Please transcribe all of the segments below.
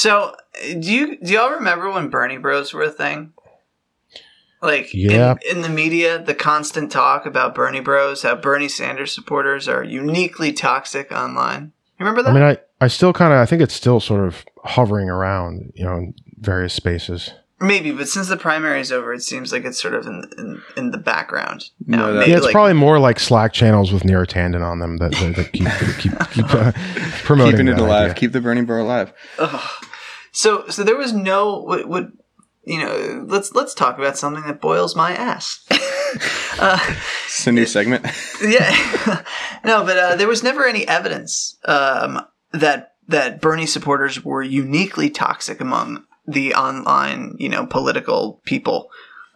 So, do you do y'all remember when Bernie Bros were a thing? Like, Yeah. in, in the media, the constant talk about Bernie Bros, how Bernie Sanders supporters are uniquely toxic online. You remember that? I mean, I, I still kind of, I think it's still sort of hovering around, you know, in various spaces. Maybe, but since the primary is over, it seems like it's sort of in in, in the background. Now. that- Maybe Yeah, it's like- probably more like Slack channels with Neera Tanden on them that, that, that keep keep keep uh, promoting Keeping it that alive. idea. Keep the Bernie Bro alive. Ugh. So so there was no what, what you know. Let's let's talk about something that boils my ass. uh, It's a new segment. yeah, no, but uh, there was never any evidence um, that that Bernie supporters were uniquely toxic among the online, you know, political people.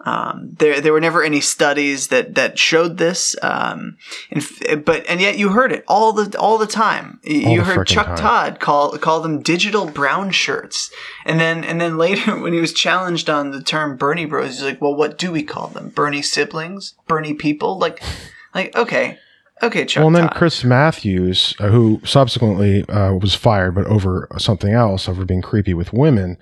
Um, there, there were never any studies that, that showed this, um, and, but and yet you heard it all the all the time. All you the heard Chuck time. Todd call call them digital brown shirts, and then and then later when he was challenged on the term Bernie Bros, he's like, "Well, what do we call them? Bernie siblings? Bernie people? Like, like okay, okay, Chuck Well, and then Todd. Chris Matthews, uh, who subsequently uh, was fired, but over something else, over being creepy with women,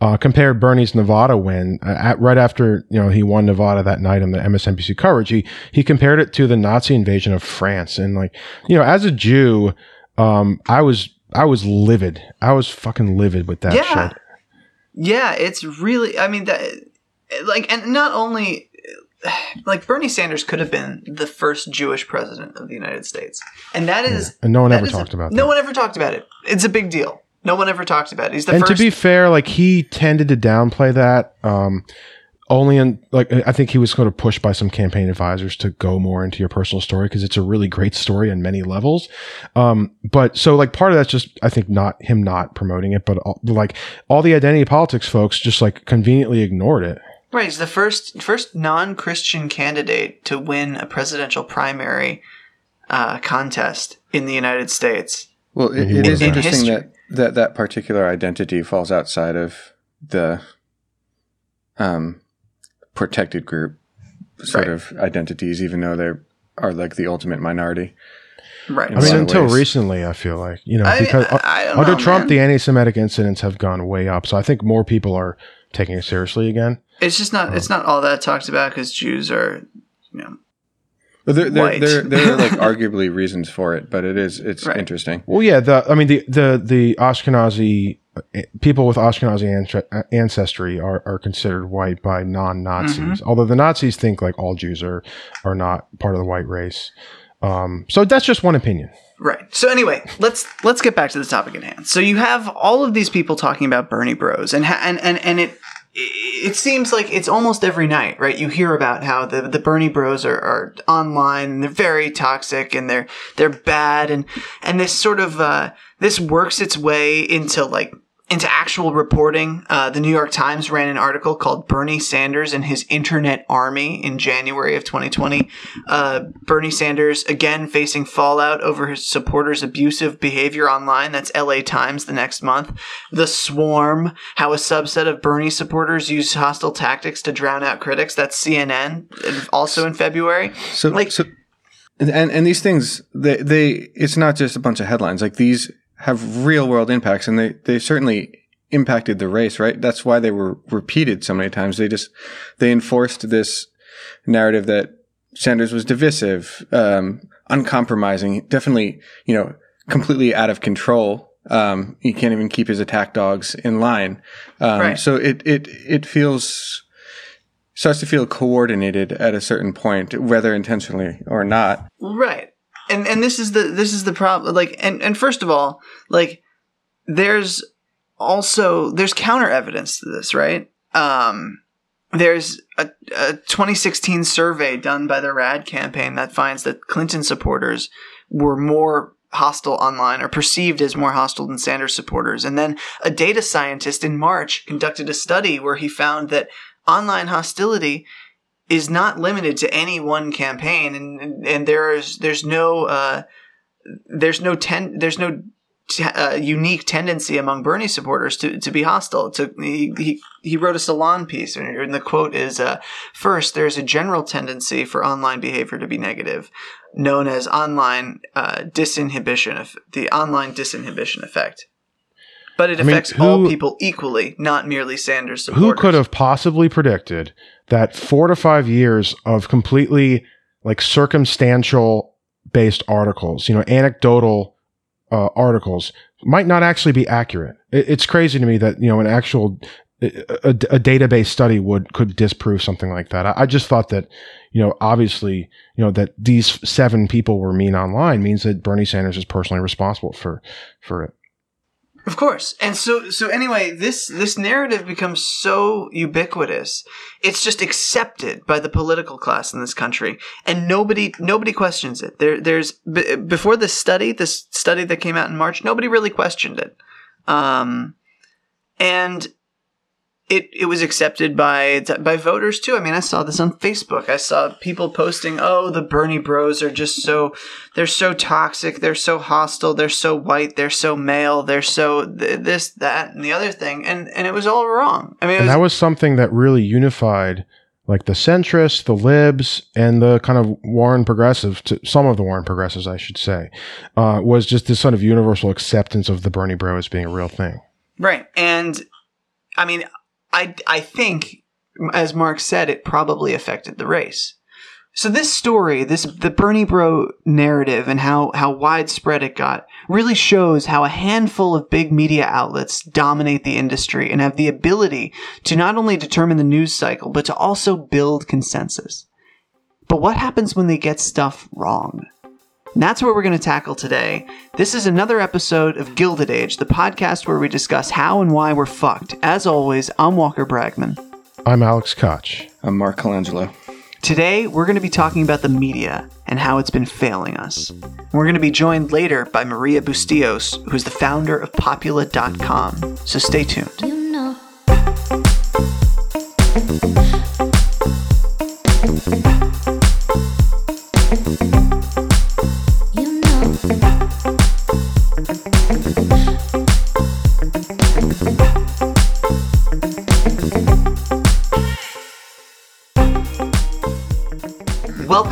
uh, compared Bernie's Nevada win uh, at, right after you know he won Nevada that night on the MSNBC coverage. He he compared it to the Nazi invasion of France, and like you know, as a Jew, um, I was I was livid. I was fucking livid with that Yeah. shit. Yeah, it's really. I mean, that like, and not only like Bernie Sanders could have been the first Jewish president of the United States, and that is And no one ever is a- talked about No one ever talked about it. It's a big deal. No one ever talked about it. He's the and first. to be fair, like he tended to downplay that. Um, only in like I think he was sort of pushed by some campaign advisors to go more into your personal story because it's a really great story on many levels. Um, but so like part of that's just I think not him not promoting it, but all, like all the identity politics folks just like conveniently ignored it. Right, he's the first first non Christian candidate to win a presidential primary uh, contest in the United States. Well, it, he it was is in interesting history. that, that that particular identity falls outside of the um, protected group sort Right. of identities, even though they are like the ultimate minority. Right. I mean, until ways. recently, I feel like you know I mean, because I- I don't under know, Trump, man. the anti-Semitic incidents have gone way up. So I think more people are taking it seriously again. It's just not. It's not all that talked about because Jews are, you know, But there, there, White. there, there are like arguably reasons for it, but it is it's Right. interesting. Well, yeah, the I mean the the the Ashkenazi uh, people with Ashkenazi uh, ancestry are, are considered white by non-Nazis. Mm-hmm. Although the Nazis think like all Jews are are not part of the white race. Um, so that's just one opinion. Right. So anyway, let's let's get back to the topic at hand. So you have all of these people talking about Bernie Bros, and ha- and and and it it seems like it's almost every night, right? You hear about how the the Bernie Bros are, are online and they're very toxic and they're they're bad and and this sort of uh, this works its way into like into actual reporting. Uh, the New York Times ran an article called "Bernie Sanders and His Internet Army" in January of 2020. Uh, Bernie Sanders again facing fallout over his supporters' abusive behavior online. That's LA Times the next month. The Swarm, how a subset of Bernie supporters use hostile tactics to drown out critics. That's CNN, also in February. So, Like- so and and these things they they it's not just a bunch of headlines. Like these have real world impacts, and they they certainly impacted the race. Right. That's why they were repeated so many times. They just they enforced this narrative that Sanders was divisive, um, uncompromising, definitely you know completely out of control. Um, he can't even keep his attack dogs in line. Um, Right. So it it it feels starts to feel coordinated at a certain point, whether intentionally or not. Right. And and this is the this is the problem like and and first of all, like there's also there's counter evidence to this, right? Um there's a, a 2016 survey done by the RAD campaign that finds that Clinton supporters were more hostile online or perceived as more hostile than Sanders supporters. And then a data scientist in March conducted a study where he found that online hostility is not limited to any one campaign and and, and there's there's no uh, there's no ten there's no t- uh, unique tendency among Bernie supporters to, to be hostile. To he, he he wrote a salon piece and the quote is uh, first there's a general tendency for online behavior to be negative known as online uh, disinhibition the online disinhibition effect. But it I mean, affects all people equally, not merely Sanders supporters. Who could have possibly predicted that four to five years of completely like circumstantial based articles, you know, anecdotal uh, articles might not actually be accurate? It, it's crazy to me that, you know, an actual a, a, a database study would could disprove something like that. I, I just thought that, you know, obviously, you know, that these seven people were mean online means that Bernie Sanders is personally responsible for for it. Of course. And so so anyway, this this narrative becomes so ubiquitous. It's just accepted by the political class in this country and nobody nobody questions it. There there's b- before this study, this study that came out in March, nobody really questioned it. Um and it, it was accepted by by voters too. I mean, I saw this on Facebook. I saw people posting, "Oh, the Bernie Bros are just so they're so toxic, they're so hostile, they're so white, they're so male, they're so th- this, that, and the other thing," and and it was all wrong. I mean, and was, that was something that really unified like the centrists, the libs, and the kind of Warren progressive, to some of the Warren progressives, I should say, uh, was just this sort of universal acceptance of the Bernie bro as being a real thing. right. And I mean, I I think, as Mark said, it probably affected the race. So this story, this the Bernie Bro narrative and how how widespread it got really shows how a handful of big media outlets dominate the industry and have the ability to not only determine the news cycle but to also build consensus. But what happens when they get stuff wrong? And that's what we're going to tackle today. This is another episode of Gilded Age, the podcast where we discuss how and why we're fucked. As always, I'm Walker Bragman. I'm Alex Kotch. I'm Mark Colangelo. Today, we're going to be talking about the media and how it's been failing us. We're going to be joined later by Maria Bustillos, who's the founder of Popula.com. So stay tuned.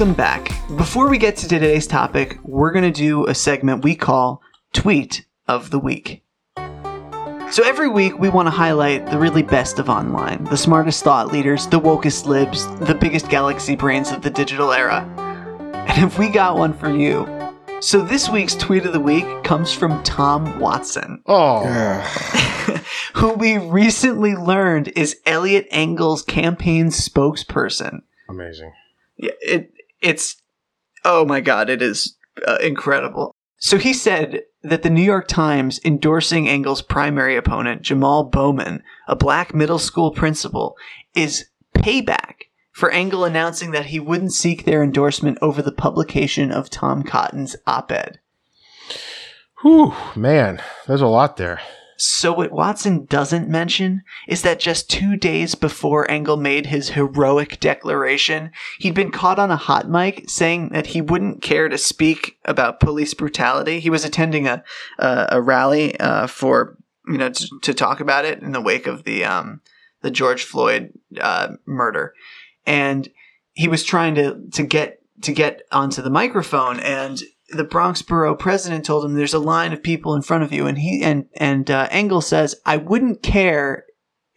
Welcome back. Before we get to today's topic, we're going to do a segment we call Tweet of the Week. So every week, we want to highlight the really best of online, the smartest thought leaders, the wokest libs, the biggest galaxy brains of the digital era. And if we got one for you. So this week's Tweet of the Week comes from Tom Watson. Oh, who we recently learned is Eliot Engel's campaign spokesperson. amazing. Yeah, it it's oh my god, it is uh, incredible. So he said that the New York Times endorsing Engel's primary opponent, Jamal Bowman, a black middle school principal, is payback for Engel announcing that he wouldn't seek their endorsement over the publication of Tom Cotton's op-ed. Whew, man, there's a lot there. So what Watson doesn't mention is that just two days before Engel made his heroic declaration, he'd been caught on a hot mic saying that he wouldn't care to speak about police brutality. He was attending a a, a rally uh, for you know to, to talk about it in the wake of the um, the George Floyd uh, murder, and he was trying to to get to get onto the microphone and the Bronx borough president told him there's a line of people in front of you and he and and uh, Engel says I wouldn't care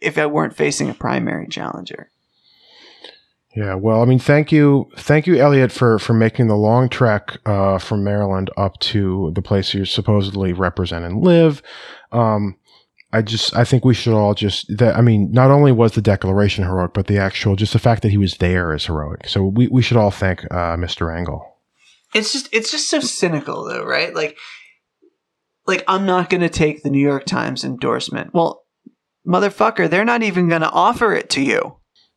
if I weren't facing a primary challenger. Yeah, well, I mean, thank you, thank you, Eliot, for for making the long trek uh, from Maryland up to the place you supposedly represent and live. Um, I just, I think we should all just that. I mean, not only was the declaration heroic, but the actual, just the fact that he was there is heroic. So we we should all thank uh, Mr. Engel. It's just it's just so cynical though, right? Like like I'm not going to take the New York Times endorsement. Well, motherfucker, they're not even going to offer it to you.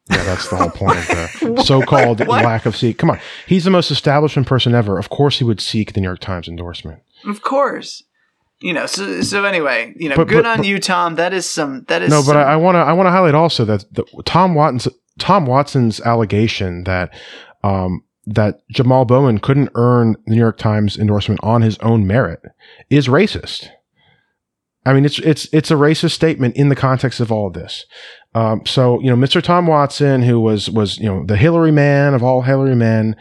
Yeah, that's the whole point of the so-called What? lack of seek. Come on, he's the most establishment person ever. Of course, he would seek the New York Times endorsement. Of course. You know, so so anyway, you know, But- good but- on but- you, Tom. That is some that is No, but some- I want to I want to highlight also that the, Tom Watson's Tom Watson's allegation that um, that Jamal Bowman couldn't earn the New York Times endorsement on his own merit is racist. I mean, it's it's it's a racist statement in the context of all of this. Um, so you know, Mr. Tom Watson, who was was you know the Hillary man of all Hillary men,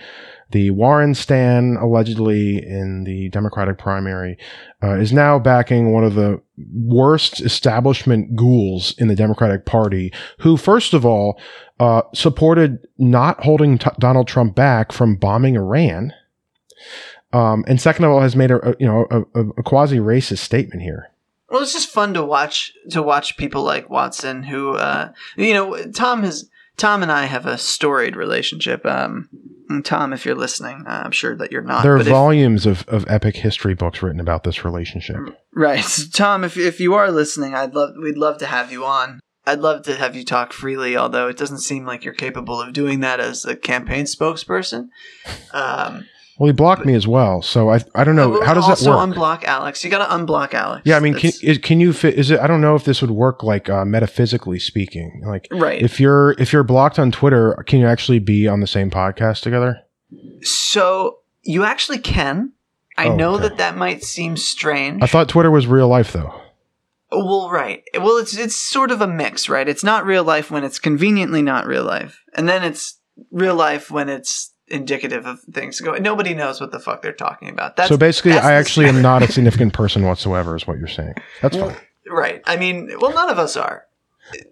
the Warren Stan, allegedly in the Democratic primary, uh, is now backing one of the worst establishment ghouls in the Democratic Party, who, first of all, uh, supported not holding t- Donald Trump back from bombing Iran. Um, and second of all, has made a, a you know a, a, quasi racist statement here. Well, it's just fun to watch to watch people like Watson, who uh, you know, Tom has Tom and I have a storied relationship. Um, Tom, if you're listening, uh, I'm sure that you're not. There are but if- volumes of, of epic history books written about this relationship. Right, Tom. If if you are listening, I'd love we'd love to have you on. I'd love to have you talk freely, although it doesn't seem like you're capable of doing that as a campaign spokesperson. Um, Well, he blocked me as well, so I I don't know how does that also work. unblock Alex. You got to unblock Alex. yeah, I mean, can, That's- is, can you fit? Is it? I don't know if this would work like uh, metaphysically speaking. Like, right. if you're if you're blocked on Twitter, can you actually be on the same podcast together? so you actually can. I Oh, know okay. that that might seem strange. I thought Twitter was real life though. Well, right. Well, it's it's sort of a mix, right? It's not real life when it's conveniently not real life, and then it's real life when it's indicative of things going. Nobody knows what the fuck they're talking about. That's so basically, that's I actually am not a significant person whatsoever, is what you're saying. That's fine. right. I mean, well, none of us are.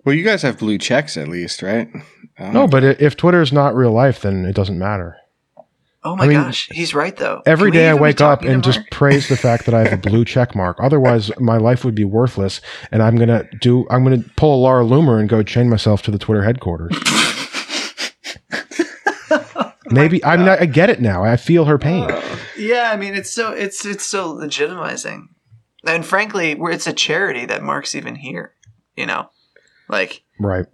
Well, you guys have blue checks at least, right? Um, No, but if Twitter is not real life, then it doesn't matter. Oh my I mean, gosh, he's right though. Every Can we day I wake up and just praise the fact that I have a blue check mark. Otherwise, my life would be worthless, and I'm gonna do. I'm gonna pull a Laura Loomer and go chain myself to the Twitter headquarters. Maybe I mean, uh, not. I get it now. I feel her pain. Uh, yeah, I mean, it's so it's it's so legitimizing, and frankly, it's a charity that Mark's even here. You know, like Right.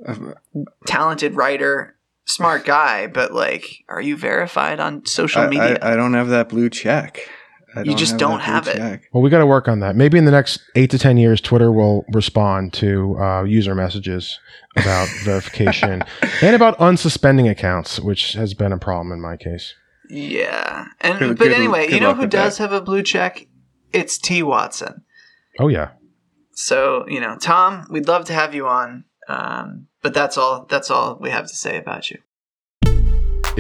talented writer, smart guy, but like, are you verified on social I, media? I, I don't have that blue check. I You just don't that have it. check. Well, we got to work on that. Maybe in the next eight to ten years, Twitter will respond to uh, user messages about verification and about unsuspending accounts, which has been a problem in my case. yeah, and Good- but good- anyway, good you know who does that. have a blue check? It's T Watson. Oh yeah. So you know, Tom, we'd love to have you on, um, but that's all. That's all we have to say about you.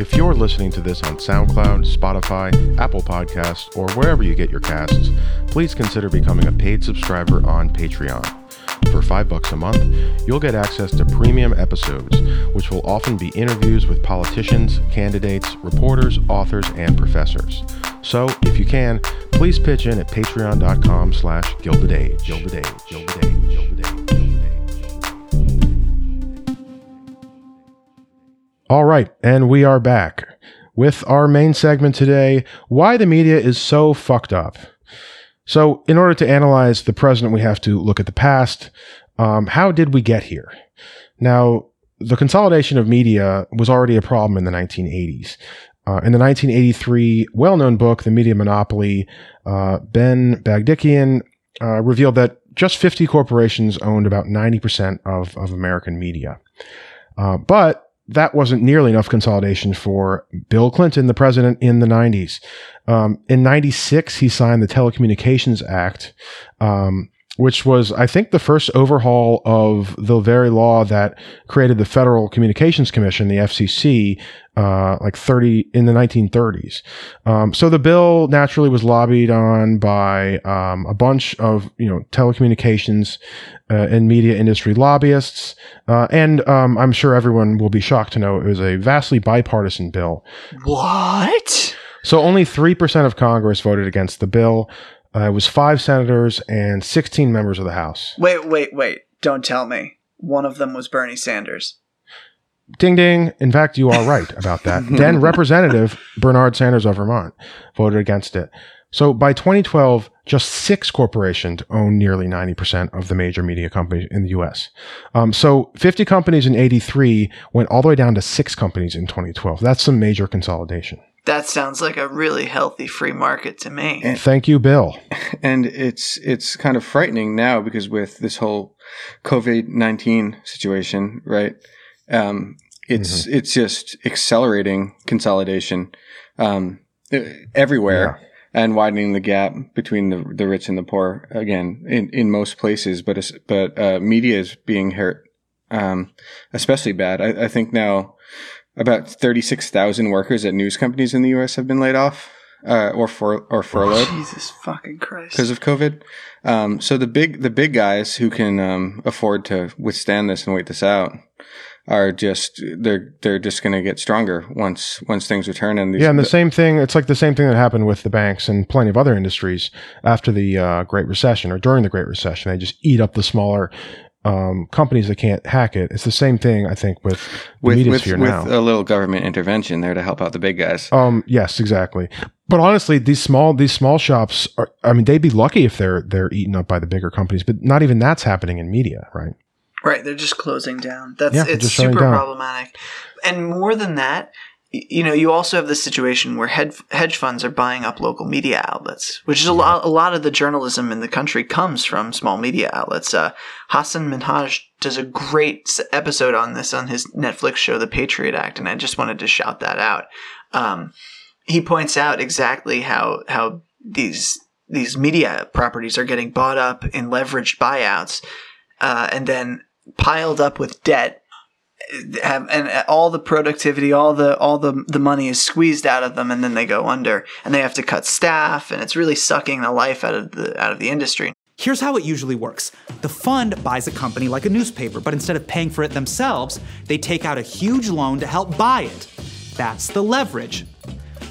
If you're listening to this on SoundCloud, Spotify, Apple Podcasts, or wherever you get your casts, please consider becoming a paid subscriber on Patreon. For five bucks a month, you'll get access to premium episodes, which will often be interviews with politicians, candidates, reporters, authors, and professors. So, if you can, please pitch in at patreon.com slash gilded age. Gilded age. All right, and we are back with our main segment today why the media is so fucked up. So, in order to analyze the president, we have to look at the past. Um, how did we get here? Now, the consolidation of media was already a problem in the 1980s. Uh, in the 1983 well known book, The Media Monopoly, uh, Ben Bagdikian uh, revealed that just 50 corporations owned about 90% of, of American media. Uh, but that wasn't nearly enough consolidation for Bill Clinton, the president in the 90s. Um, in 96, he signed the Telecommunications Act, um, which was, I think, the first overhaul of the very law that created the Federal Communications Commission, the FCC, uh, like 30 in the 1930s. Um, so the bill naturally was lobbied on by um, a bunch of you know telecommunications uh, and media industry lobbyists, uh, and um, I'm sure everyone will be shocked to know it was a vastly bipartisan bill. What? So only three percent of Congress voted against the bill. Uh, it was five senators and 16 members of the House. Wait, wait, wait! Don't tell me one of them was Bernie Sanders. Ding ding. In fact, you are right about that. then Representative Bernard Sanders of Vermont voted against it. So by 2012, just six corporations own nearly 90% of the major media companies in the US. Um, so 50 companies in 83 went all the way down to six companies in 2012. That's some major consolidation. That sounds like a really healthy free market to me. And- Thank you, Bill. and it's it's kind of frightening now because with this whole COVID nineteen situation, right? Um, it's it's just accelerating consolidation um, everywhere and widening the gap between the the rich and the poor. Again, in, in most places, but es- but uh, media is being hurt, um, especially bad. I, I think now. About 36,000 workers at news companies in the U.S. have been laid off uh, or for or furloughed Jesus fucking Christ. because of COVID. Um, so the big the big guys who can um, afford to withstand this and wait this out are just they're they're just going to get stronger once once things return. And these, Yeah, and the same thing. It's like the same thing that happened with the banks and plenty of other industries after the uh, Great Recession or during the Great Recession. They just eat up the smaller um, companies that can't hack it. It's the same thing, I think, with the with media with, sphere with now. a little government intervention there to help out the big guys. Um, yes, exactly. But honestly, these small these small shops are. I mean, they'd be lucky if they're they're eaten up by the bigger companies. But not even that's happening in media, right? Right, they're just closing down. That's Yeah, it's just super down. problematic. And more than that, y- you know, you also have the situation where hedge hedge funds are buying up local media outlets, which is a lot. A lot of the journalism in the country comes from small media outlets. Uh, Hassan Minhaj does a great episode on this on his Netflix show, The Patriot Act, and I just wanted to shout that out. Um, he points out exactly how how these these media properties are getting bought up in leveraged buyouts, uh, and then piled up with debt have and all the productivity all the all the the money is squeezed out of them and then they go under and they have to cut staff and it's really sucking the life out of the out of the industry Here's how it usually works the fund buys a company like a newspaper, but instead of paying for it themselves, they take out a huge loan to help buy it. That's the leverage.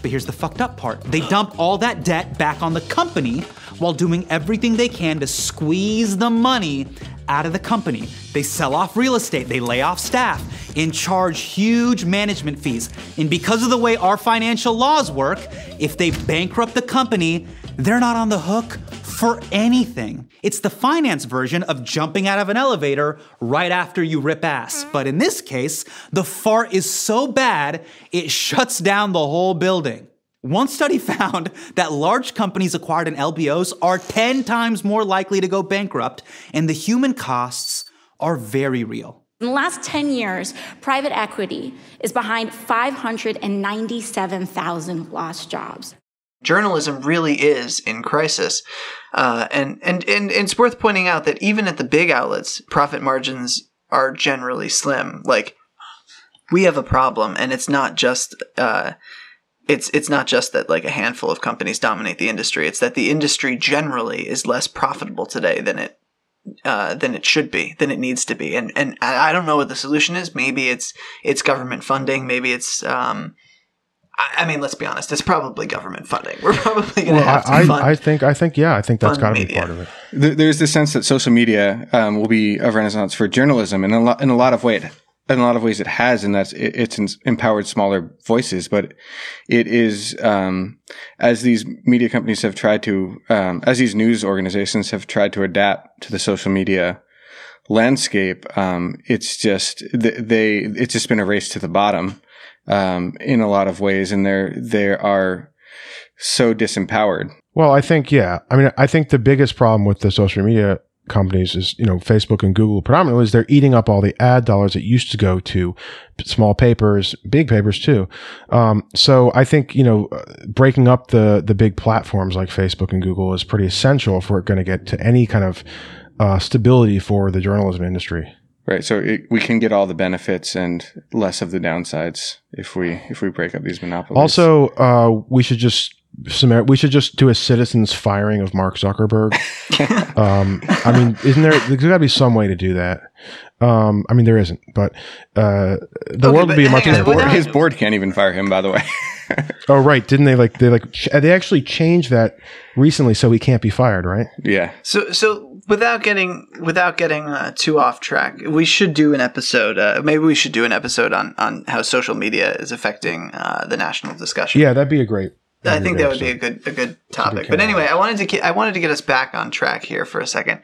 But here's the fucked up part they dump all that debt back on the company while doing everything they can to squeeze the money out of the company. They sell off real estate, they lay off staff, and charge huge management fees. And because of the way our financial laws work, if they bankrupt the company, they're not on the hook for anything. It's the finance version of jumping out of an elevator right after you rip ass. Mm-hmm. But in this case, the fart is so bad, it shuts down the whole building. One study found that large companies acquired in LBOs are 10 times more likely to go bankrupt, and the human costs are very real. In the last 10 years, private equity is behind 597,000 lost jobs. journalism really is in crisis uh, and, and and and it's worth pointing out that even at the big outlets profit margins are generally slim like we have a problem and it's not just uh, it's it's not just that like a handful of companies dominate the industry. It's that the industry generally is less profitable today than it uh, than it should be, than it needs to be. And and I I don't know what the solution is. Maybe it's it's government funding. Maybe it's um, I, I mean, let's be honest. It's probably government funding. We're probably going to Well, have to I, fund. I, I think I think yeah, I think that's got to be part of it. There's this sense that social media um, will be a renaissance for journalism, and in a lot, in a lot of ways, in a lot of ways, it has, and that's it, it's empowered smaller voices. But it is um, as these media companies have tried to, um, as these news organizations have tried to adapt to the social media landscape. Um, it's just they, it's just been a race to the bottom um, in a lot of ways, and they're they are so disempowered. Well, I think yeah. I mean, I think the biggest problem with the social media companies is you know Facebook and Google predominantly is they're eating up all the ad dollars that used to go to small papers, big papers too. Um, so I think you know uh, breaking up the the big platforms like Facebook and Google is pretty essential if we're going to get to any kind of uh, stability for the journalism industry. Right. So it, we can get all the benefits and less of the downsides if we if we break up these monopolies. Also, uh, we should just summar- we should just do a citizens firing of Mark Zuckerberg. um, I mean, isn't there? There's got to be some way to do that. Um, I mean, there isn't, but uh, the Okay, world would be a much on, more. board, his board can't even fire him. By the way. Oh, right? Didn't they like they like ch- they actually changed that recently, so he can't be fired, right? yeah. So, so without getting without getting uh, too off track, we should do an episode. Uh, maybe we should do an episode on on how social media is affecting uh, the national discussion. Yeah, that'd be a great. I think that would be a good a good topic. But anyway, I wanted to get, I wanted to get us back on track here for a second,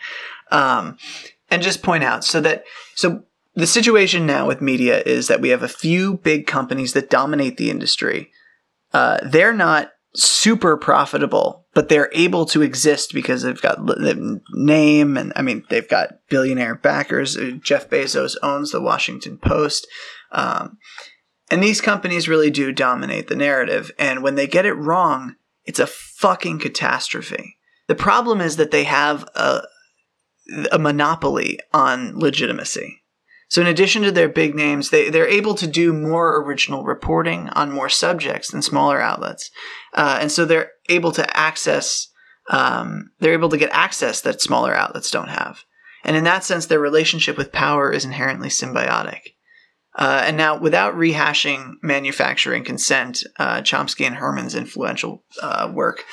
um, and just point out so that so the situation now with media is that we have a few big companies that dominate the industry. Uh, they're not super profitable, but they're able to exist because they've got the name and I mean they've got billionaire backers. Uh, Jeff Bezos owns the Washington Post. Um, and these companies really do dominate the narrative. And when they get it wrong, it's a fucking catastrophe. The problem is that they have a, a monopoly on legitimacy. So in addition to their big names, they, they're able to do more original reporting on more subjects than smaller outlets. Uh, and so they're able to access, um, they're able to get access that smaller outlets don't have. And in that sense, their relationship with power is inherently symbiotic. Uh, and now, without rehashing manufacturing consent, uh, Chomsky and Herman's influential uh, work,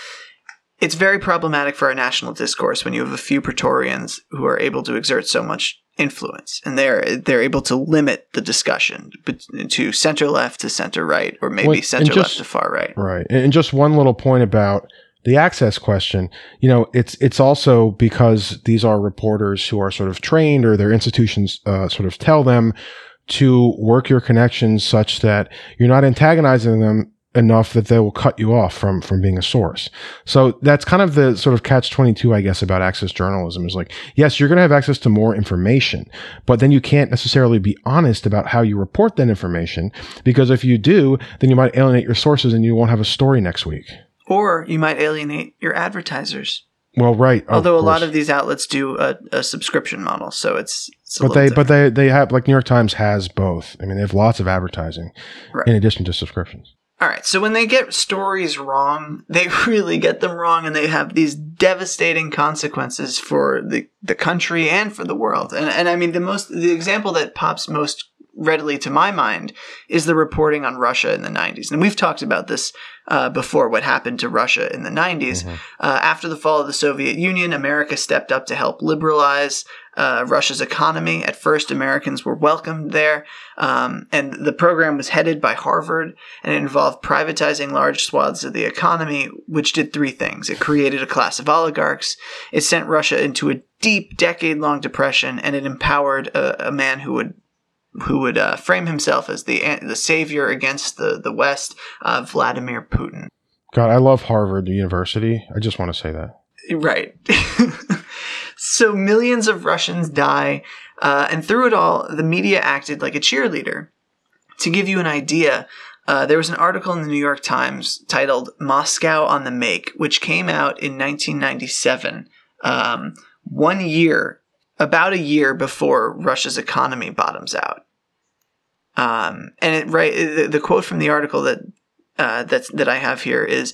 it's very problematic for our national discourse when you have a few Praetorians who are able to exert so much influence, and they're they're able to limit the discussion to center left to center right, or maybe Well, center left to far right. Right. And and just one little point about the access question. You know, it's it's also because these are reporters who are sort of trained or their institutions uh, sort of tell them to work your connections such that you're not antagonizing them enough that they will cut you off from from being a source. So that's kind of the sort of catch 22 I guess about access journalism is like yes, you're going to have access to more information, but then you can't necessarily be honest about how you report that information because if you do, then you might alienate your sources and you won't have a story next week. Or you might alienate your advertisers. Well, right. Although a lot of these outlets do a, a subscription model, so it's, it's a but they different. but they they have like New York Times has both. I mean, they have lots of advertising Right. in addition to subscriptions. All right, so when they get stories wrong, they really get them wrong, and they have these devastating consequences for the, the country and for the world. And and I mean the most the example that pops most readily to my mind is the reporting on Russia in the 90s. And we've talked about this uh, before. What happened to Russia in the 90s uh, after the fall of the Soviet Union? America stepped up to help liberalize uh, Russia's economy. At first, Americans were welcomed there, um, and the program was headed by Harvard, and it involved privatizing large swaths of the economy, which did three things: it created a class of oligarchs, it sent Russia into a deep, decade-long depression, and it empowered a, a man who would who would uh, frame himself as the the savior against the the West, uh, Vladimir Putin. God, I love Harvard University. I just want to say that. Right. so millions of Russians die, uh, and through it all, the media acted like a cheerleader. To give you an idea, uh, there was an article in the New York Times titled "Moscow on the Make," which came out in 1997, um, one year, about a year before Russia's economy bottoms out. Um, and it, right, the, quote from the article that uh, that I have here is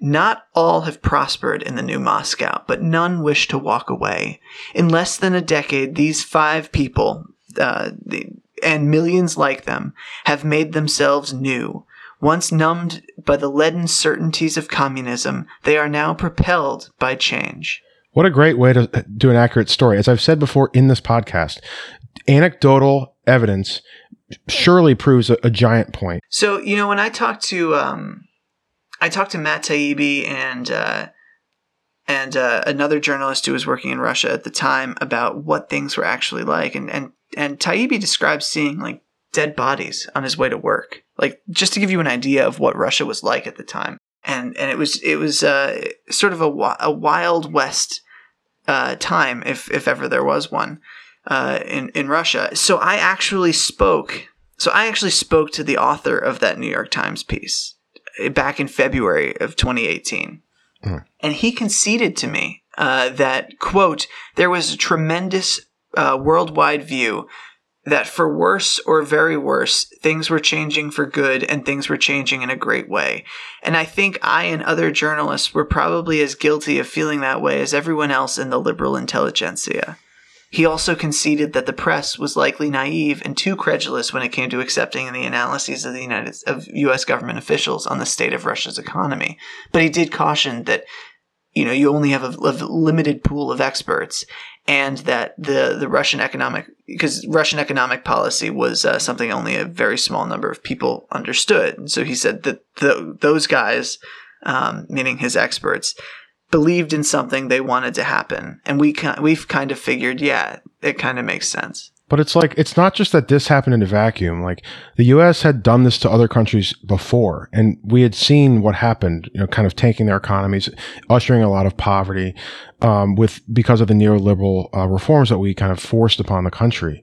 not all have prospered in the new Moscow, but none wish to walk away. In less than a decade, these five people, uh, the, and millions like them, have made themselves new. Once numbed by the leaden certainties of communism, they are now propelled by change. What a great way to do an accurate story. As I've said before in this podcast, anecdotal evidence surely proves a, a giant point. So you know, when I talked to um, I talked to Matt Taibbi and uh, and uh, another journalist who was working in Russia at the time about what things were actually like, and and and Taibbi describes seeing like dead bodies on his way to work, like just to give you an idea of what Russia was like at the time, and and it was it was uh, sort of a, a wild west uh, time, if if ever there was one, uh, in in Russia. So I actually spoke. So I actually spoke to the author of that New York Times piece uh, back in February of 2018, and he conceded to me uh, that quote there was a tremendous uh, worldwide view that for worse or very worse, things were changing for good and things were changing in a great way. And I think I and other journalists were probably as guilty of feeling that way as everyone else in the liberal intelligentsia. He also conceded that the press was likely naive and too credulous when it came to accepting the analyses of the United of US government officials on the state of Russia's economy. But he did caution that you know you only have a, a limited pool of experts and that the the Russian economic because Russian economic policy was uh, something only a very small number of people understood. And so he said that the, those guys, um, meaning his experts, believed in something they wanted to happen, and we we've kind of figured, yeah, it kind of makes sense. But it's like, it's not just that this happened in a vacuum. Like the US had done this to other countries before, and we had seen what happened, you know, kind of tanking their economies, ushering a lot of poverty, um, with, because of the neoliberal, uh, reforms that we kind of forced upon the country.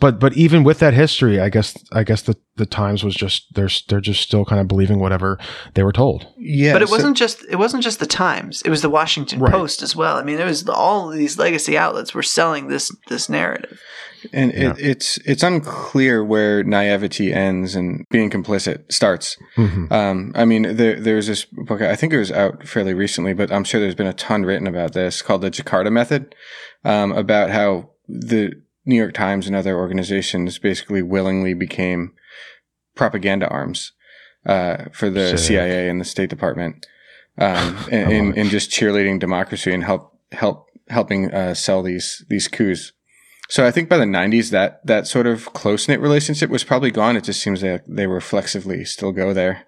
But, but even with that history, I guess, I guess the the Times was just they're they're just still kind of believing whatever they were told. Yeah, but it so- wasn't just it wasn't just the Times. It was the Washington Right. Post as well. I mean, it was all of these legacy outlets were selling this this narrative. And it, it's it's unclear where naivety ends and being complicit starts. Um, I mean, there there's this book. I think it was out fairly recently, but I'm sure there's been a ton written about this called the Jakarta Method, um, about how the New York Times and other organizations basically willingly became propaganda arms uh, for the Sick. CIA and the State Department, um, in, in, in just cheerleading democracy and help help helping uh, sell these these coups. So I think by the 90s, that that sort of close knit relationship was probably gone. It just seems like they reflexively still go there.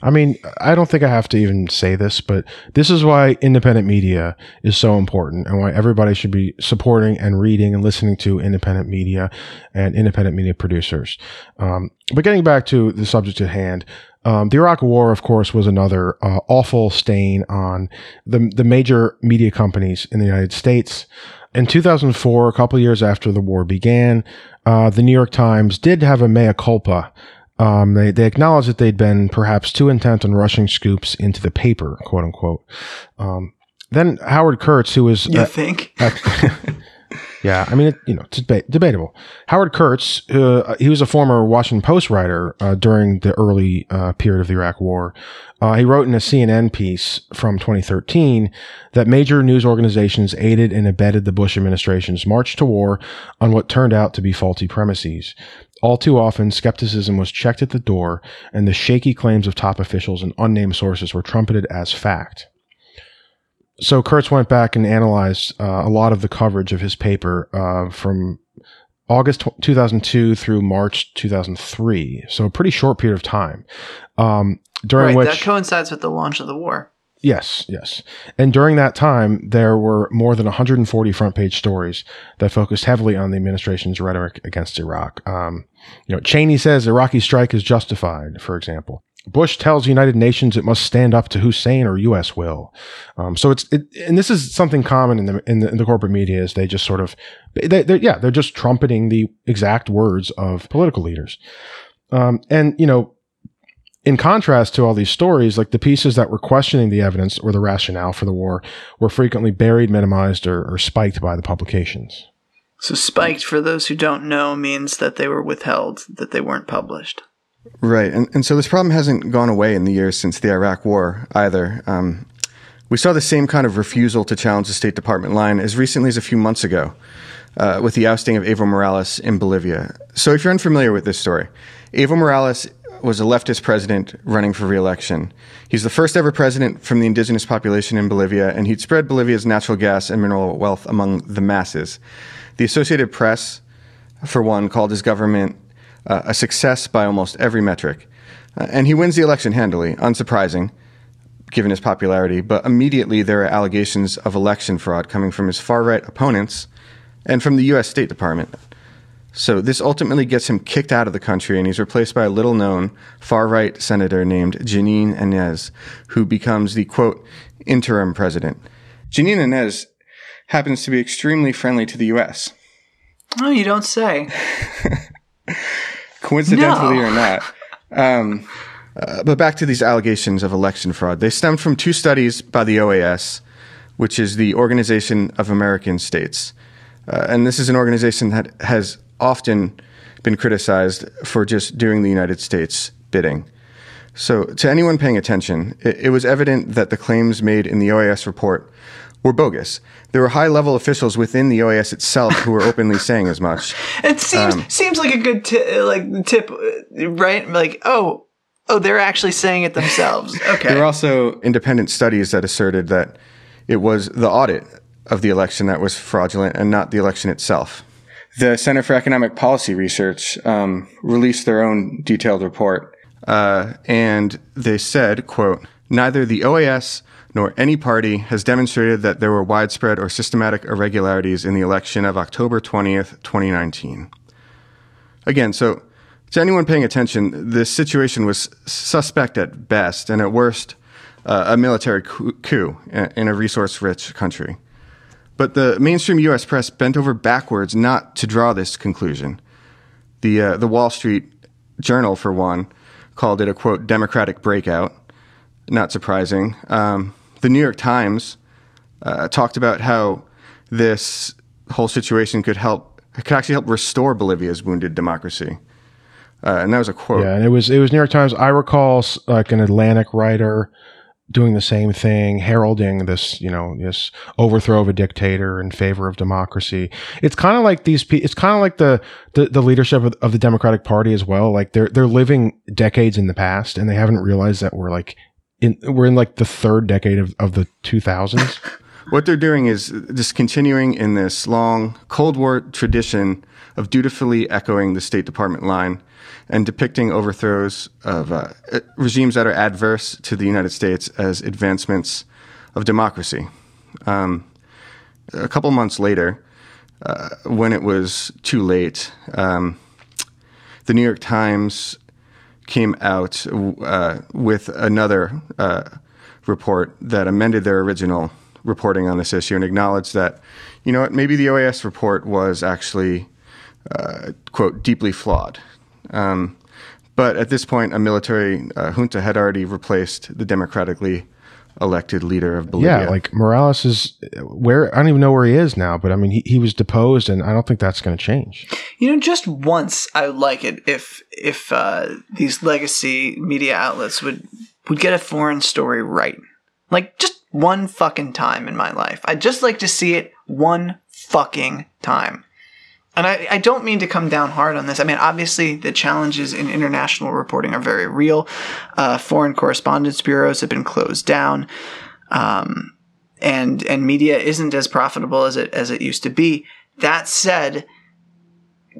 I mean, I don't think I have to even say this, but this is why independent media is so important and why everybody should be supporting and reading and listening to independent media and independent media producers. Um, but getting back to the subject at hand, um, the Iraq War, of course, was another uh, awful stain on the the major media companies in the United States. In 2004, a couple years after the war began, uh, the New York Times did have a mea culpa. Um, they, they acknowledged that they'd been perhaps too intent on rushing scoops into the paper, quote unquote. Um, then Howard Kurtz, who was You think? yeah, I mean, it, you know, it's deba- debatable. Howard Kurtz, uh, he was a former Washington Post writer uh, during the early uh, period of the Iraq War. Uh, he wrote in a CNN piece from 2013 that major news organizations aided and abetted the Bush administration's march to war on what turned out to be faulty premises. All too often, skepticism was checked at the door, and the shaky claims of top officials and unnamed sources were trumpeted as fact. So Kurtz went back and analyzed uh, a lot of the coverage of his paper uh, from August tw 2002 through March 2003. So a pretty short period of time. Um, during Right. which that coincides with the launch of the war. Yes, yes. And during that time, there were more than 140 front page stories that focused heavily on the administration's rhetoric against Iraq. Um, you know, Cheney says Iraqi strike is justified, for example. Bush tells United Nations it must stand up to Hussein or U.S. will. Um, so it's it, and this is something common in the in the, in the corporate media is they just sort of they, they're, yeah they're just trumpeting the exact words of political leaders. Um, and you know in contrast to all these stories, like the pieces that were questioning the evidence or the rationale for the war were frequently buried, minimized, or, or spiked by the publications. So spiked, for those who don't know, means that they were withheld, that they weren't published. Right. And, and so this problem hasn't gone away in the years since the Iraq War either. Um, we saw the same kind of refusal to challenge the State Department line as recently as a few months ago uh, with the ousting of Evo Morales in Bolivia. So if you're unfamiliar with this story, Evo Morales was a leftist president running for reelection. He's the first ever president from the indigenous population in Bolivia, and he'd spread Bolivia's natural gas and mineral wealth among the masses. The Associated Press, for one, called his government uh, a success by almost every metric. Uh, and he wins the election handily, unsurprising, given his popularity. But immediately there are allegations of election fraud coming from his far right opponents and from the U.S. State Department. So this ultimately gets him kicked out of the country, and he's replaced by a little known far right senator named Jeanine Áñez, who becomes the quote, interim president. Jeanine Áñez happens to be extremely friendly to the U.S. Oh, you don't say. coincidentally No. or not. Um, uh, but back to these allegations of election fraud. They stemmed from two studies by the OAS, which is the Organization of American States. Uh, and this is an organization that has often been criticized for just doing the United States bidding. So, to anyone paying attention, it, it was evident that the claims made in the OAS report were bogus. There were high level officials within the OAS itself who were openly saying as much. It seems Um, seems like a good ti- like tip, right? Like, oh, oh, they're actually saying it themselves. Okay. There were also independent studies that asserted that it was the audit of the election that was fraudulent and not the election itself. The Center for Economic Policy Research um, released their own detailed report, uh, and they said, "quote Neither the OAS nor any party has demonstrated that there were widespread or systematic irregularities in the election of October 20th, 2019." Again, so to anyone paying attention, this situation was suspect at best, and at worst, uh, a military coup coup in a resource rich country. But the mainstream U.S. press bent over backwards not to draw this conclusion. The, uh, the Wall Street Journal, for one, called it a quote democratic breakout. Not surprising. Um, the New York Times uh, talked about how this whole situation could help could actually help restore Bolivia's wounded democracy. Uh, and that was a quote. Yeah, and it was it was New York Times. I recall like an Atlantic writer doing the same thing, heralding this, you know, this overthrow of a dictator in favor of democracy. It's kind of like these. It's kind of like the, the the leadership of, of the Democratic Party as well. Like they're they're living decades in the past, and they haven't realized that we're like in we're in like the third decade of, of the two thousands. What they're doing is just continuing in this long Cold War tradition of dutifully echoing the State Department line and depicting overthrows of uh, regimes that are adverse to the United States as advancements of democracy. Um, a couple months later, uh, when it was too late, um, the New York Times came out uh, with another uh, report that amended their original reporting on this issue and acknowledged that, you know what, maybe the OAS report was actually, uh, quote, deeply flawed. Um, but at this point, a military uh, junta had already replaced the democratically elected leader of Bolivia. yeah, like Morales is where I don't even know where he is now, but I mean he, he was deposed, and I don't think that's going to change. You know, just once I would like it if if uh, these legacy media outlets would would get a foreign story right. Like just one fucking time in my life. I'd just like to see it one fucking time. And I, I don't mean to come down hard on this. I mean, obviously, the challenges in international reporting are very real. Uh, foreign correspondence bureaus have been closed down, um, and and media isn't as profitable as it as it used to be. That said,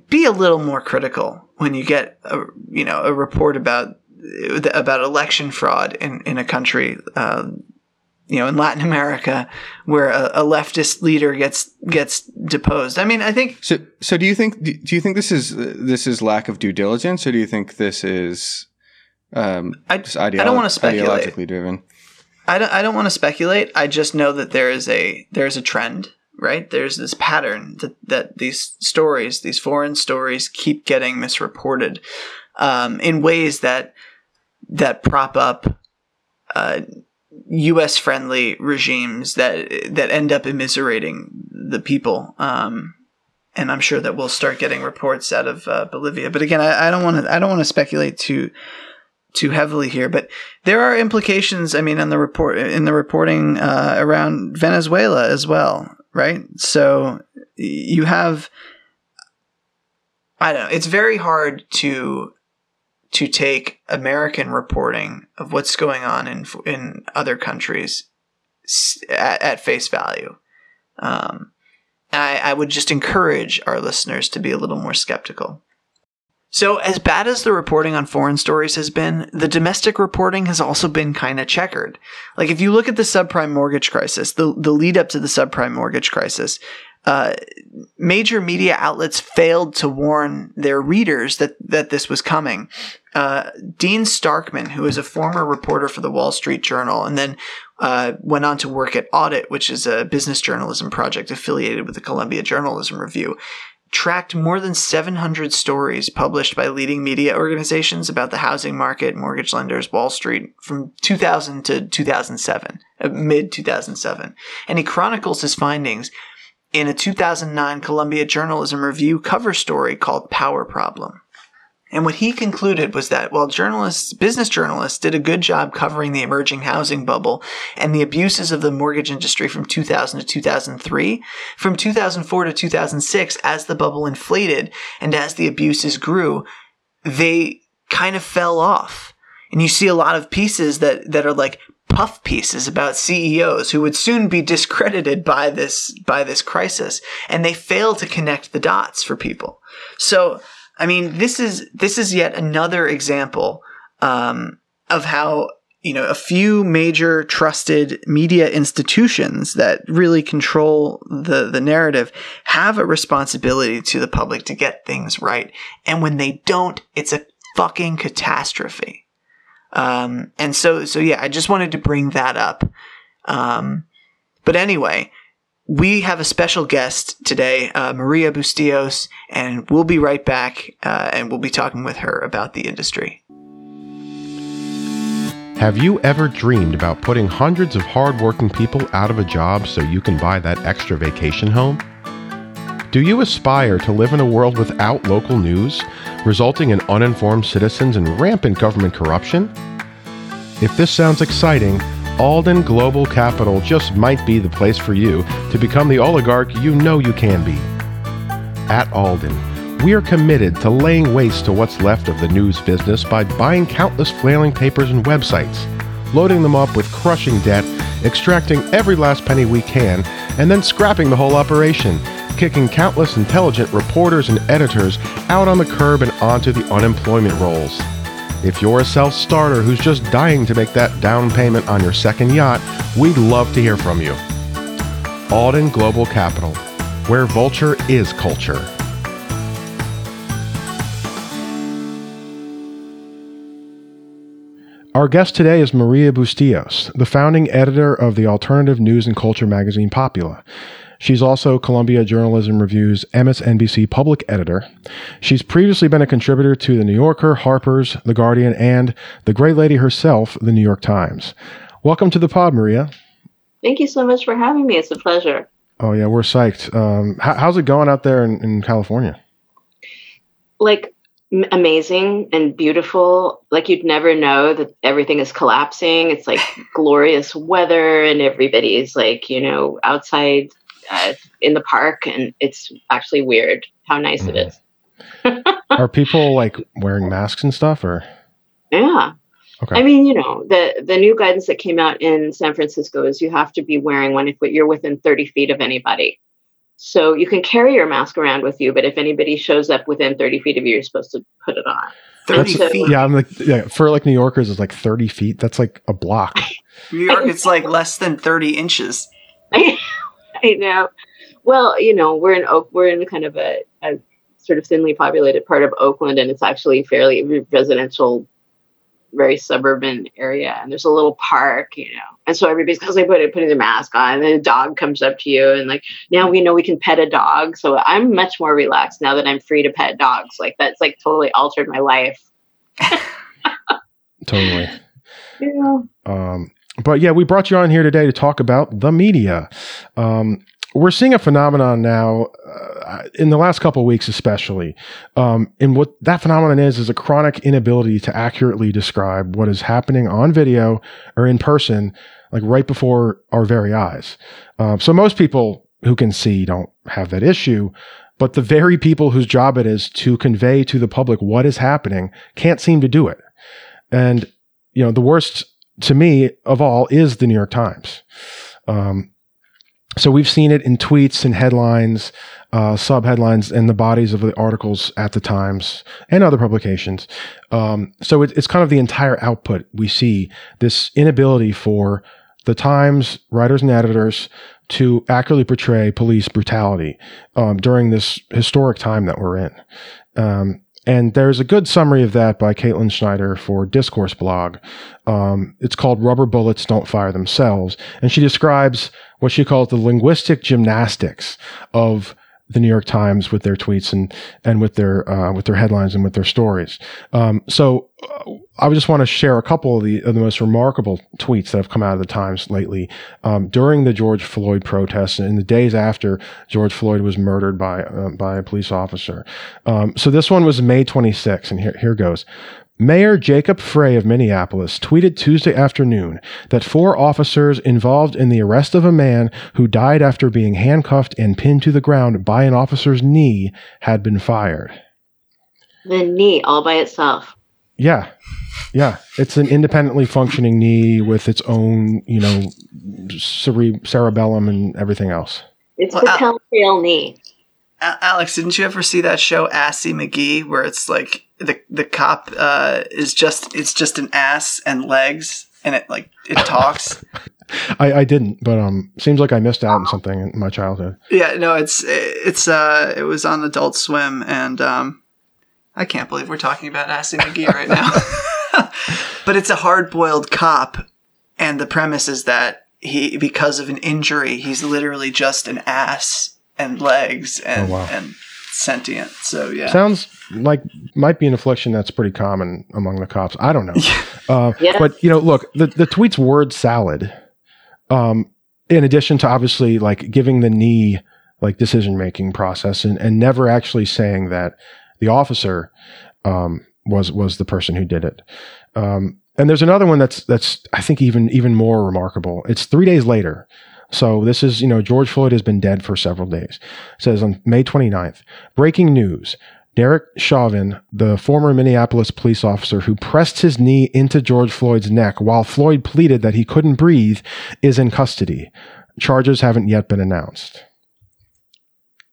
be a little more critical when you get a you know a report about about election fraud in in a country. Uh, you know, in Latin America, where a, a leftist leader gets gets deposed. I mean, I think So, so do you think do you think this is uh, this is lack of due diligence, or do you think this is um, I- just I don't wanna speculate. ideologically driven? I don't, I don't want to speculate. I just know that there is a there's a trend, right? There's this pattern that, that these stories, these foreign stories, keep getting misreported um, in ways that that prop up uh, U.S. friendly regimes that that end up immiserating the people. Um, and I'm sure that we'll start getting reports out of uh, Bolivia. But again, I, don't want to I don't want to speculate too too heavily here, but there are implications. I mean, in the report in the reporting uh, around Venezuela as well, right? So you have, I don't know. It's very hard to to take American reporting of what's going on in in other countries at, at face value. Um, I, I would just encourage our listeners to be a little more skeptical. So, as bad as the reporting on foreign stories has been, the domestic reporting has also been kind of checkered. Like, if you look at the subprime mortgage crisis, the, the lead up to the subprime mortgage crisis, uh, major media outlets failed to warn their readers that, that this was coming. Uh, Dean Starkman, who is a former reporter for the Wall Street Journal and then uh, went on to work at Audit, which is a business journalism project affiliated with the Columbia Journalism Review, tracked more than 700 stories published by leading media organizations about the housing market, mortgage lenders, Wall Street from 2000 to 2007, uh, mid 2007. And he chronicles his findings in a 2009 Columbia Journalism Review cover story called Power Problem. And what he concluded was that while journalists, business journalists did a good job covering the emerging housing bubble and the abuses of the mortgage industry from 2000 to 2003, from 2004 to 2006, as the bubble inflated and as the abuses grew, they kind of fell off. And you see a lot of pieces that, that are like puff pieces about CEOs who would soon be discredited by this, by this crisis. And they fail to connect the dots for people. So, I mean, this is this is yet another example um, of how you know a few major trusted media institutions that really control the the narrative have a responsibility to the public to get things right, and when they don't, it's a fucking catastrophe. Um, and so so yeah, I just wanted to bring that up. Um, but anyway, we have a special guest today, uh, Maria Bustillos, and we'll be right back uh, and we'll be talking with her about the industry. Have you ever dreamed about putting hundreds of hardworking people out of a job so you can buy that extra vacation home? Do you aspire to live in a world without local news, resulting in uninformed citizens and rampant government corruption? If this sounds exciting, Alden Global Capital just might be the place for you to become the oligarch you know you can be. At Alden, we are committed to laying waste to what's left of the news business by buying countless flailing papers and websites, loading them up with crushing debt, extracting every last penny we can, and then scrapping the whole operation, kicking countless intelligent reporters and editors out on the curb and onto the unemployment rolls. If you're a self starter who's just dying to make that down payment on your second yacht, we'd love to hear from you. Alden Global Capital, where vulture is culture. Our guest today is Maria Bustillos, the founding editor of the alternative news and culture magazine Popula. She's also Columbia Journalism Review's MSNBC public editor. She's previously been a contributor to The New Yorker, Harper's, The Guardian, and the great lady herself, The New York Times. Welcome to the pod, Maria. Thank you so much for having me. It's a pleasure. Oh, yeah, we're psyched. Um, how, how's it going out there in, in California? Like amazing and beautiful. Like you'd never know that everything is collapsing. It's like glorious weather and everybody's like, you know, outside uh, in the park and it's actually weird how nice it is. Are people like wearing masks and stuff or? Yeah. Okay. I mean, you know, the the new guidance that came out in San Francisco is you have to be wearing one if you're within 30 feet of anybody. So you can carry your mask around with you, but if anybody shows up within 30 feet of you, you're supposed to put it on. 30 That's- feet. Yeah, I'm like, yeah, for like New Yorkers, it's like 30 feet. That's like a block. New York, it's like less than 30 inches. I know. Well, you know, we're in Oak. We're in kind of a, a sort of thinly populated part of Oakland, and it's actually fairly residential, very suburban area. And there's a little park, you know, and so everybody's because they put it, putting their mask on, and then a dog comes up to you, and like now we know we can pet a dog. So I'm much more relaxed now that I'm free to pet dogs. Like that's like totally altered my life. Totally. Yeah. Um, but yeah, we brought you on here today to talk about the media. Um, we're seeing a phenomenon now uh, in the last couple of weeks, especially. Um, and what that phenomenon is is a chronic inability to accurately describe what is happening on video or in person, like right before our very eyes. Uh, so most people who can see don't have that issue. But the very people whose job it is to convey to the public what is happening can't seem to do it. And, you know, the worst to me of all is the New York Times. Um, so we've seen it in tweets and headlines, uh, sub headlines, and the bodies of the articles at the Times and other publications. Um, so it, it's kind of the entire output. We see this inability for the Times writers and editors to accurately portray police brutality um, during this historic time that we're in. Um, and there's a good summary of that by Caitlin Schneider for Discourse blog. Um, it's called Rubber Bullets Don't Fire Themselves. And she describes what she calls the linguistic gymnastics of the New York Times with their tweets and, and with their, uh, with their headlines and with their stories. Um, so uh, I just want to share a couple of the, of the most remarkable tweets that have come out of the Times lately, um, during the George Floyd protests and in the days after George Floyd was murdered by, uh, by a police officer. Um, so this one was May 26, and here, here goes. Mayor Jacob Frey of Minneapolis tweeted Tuesday afternoon that four officers involved in the arrest of a man who died after being handcuffed and pinned to the ground by an officer's knee had been fired. The knee all by itself. Yeah. Yeah. It's an independently functioning knee with its own, you know, cere- cerebellum and everything else. It's Well, the Al- telltale knee. A- Alex, didn't you ever see that show Assy McGee where it's like the the cop uh, is just it's just an ass and legs and it like it talks. I, I didn't, but um, seems like I missed out on something in my childhood. yeah, no, it's it's uh it was on Adult Swim and um I can't believe we're talking about Assy McGee right now. but it's a hard boiled cop and the premise is that he because of an injury, he's literally just an ass and legs and Oh, wow. and sentient. So yeah. Sounds like might be an affliction that's pretty common among the cops. I don't know. Uh, Yeah. But you know, look, the the tweet's word salad. Um, in addition to obviously like giving the knee like decision making process and, and never actually saying that the officer um, was was the person who did it. Um, and there's another one that's that's I think even even more remarkable. It's three days later. So this is, you know, George Floyd has been dead for several days. It says on May 29th, breaking news. Derek Chauvin, the former Minneapolis police officer who pressed his knee into George Floyd's neck while Floyd pleaded that he couldn't breathe, is in custody. Charges haven't yet been announced.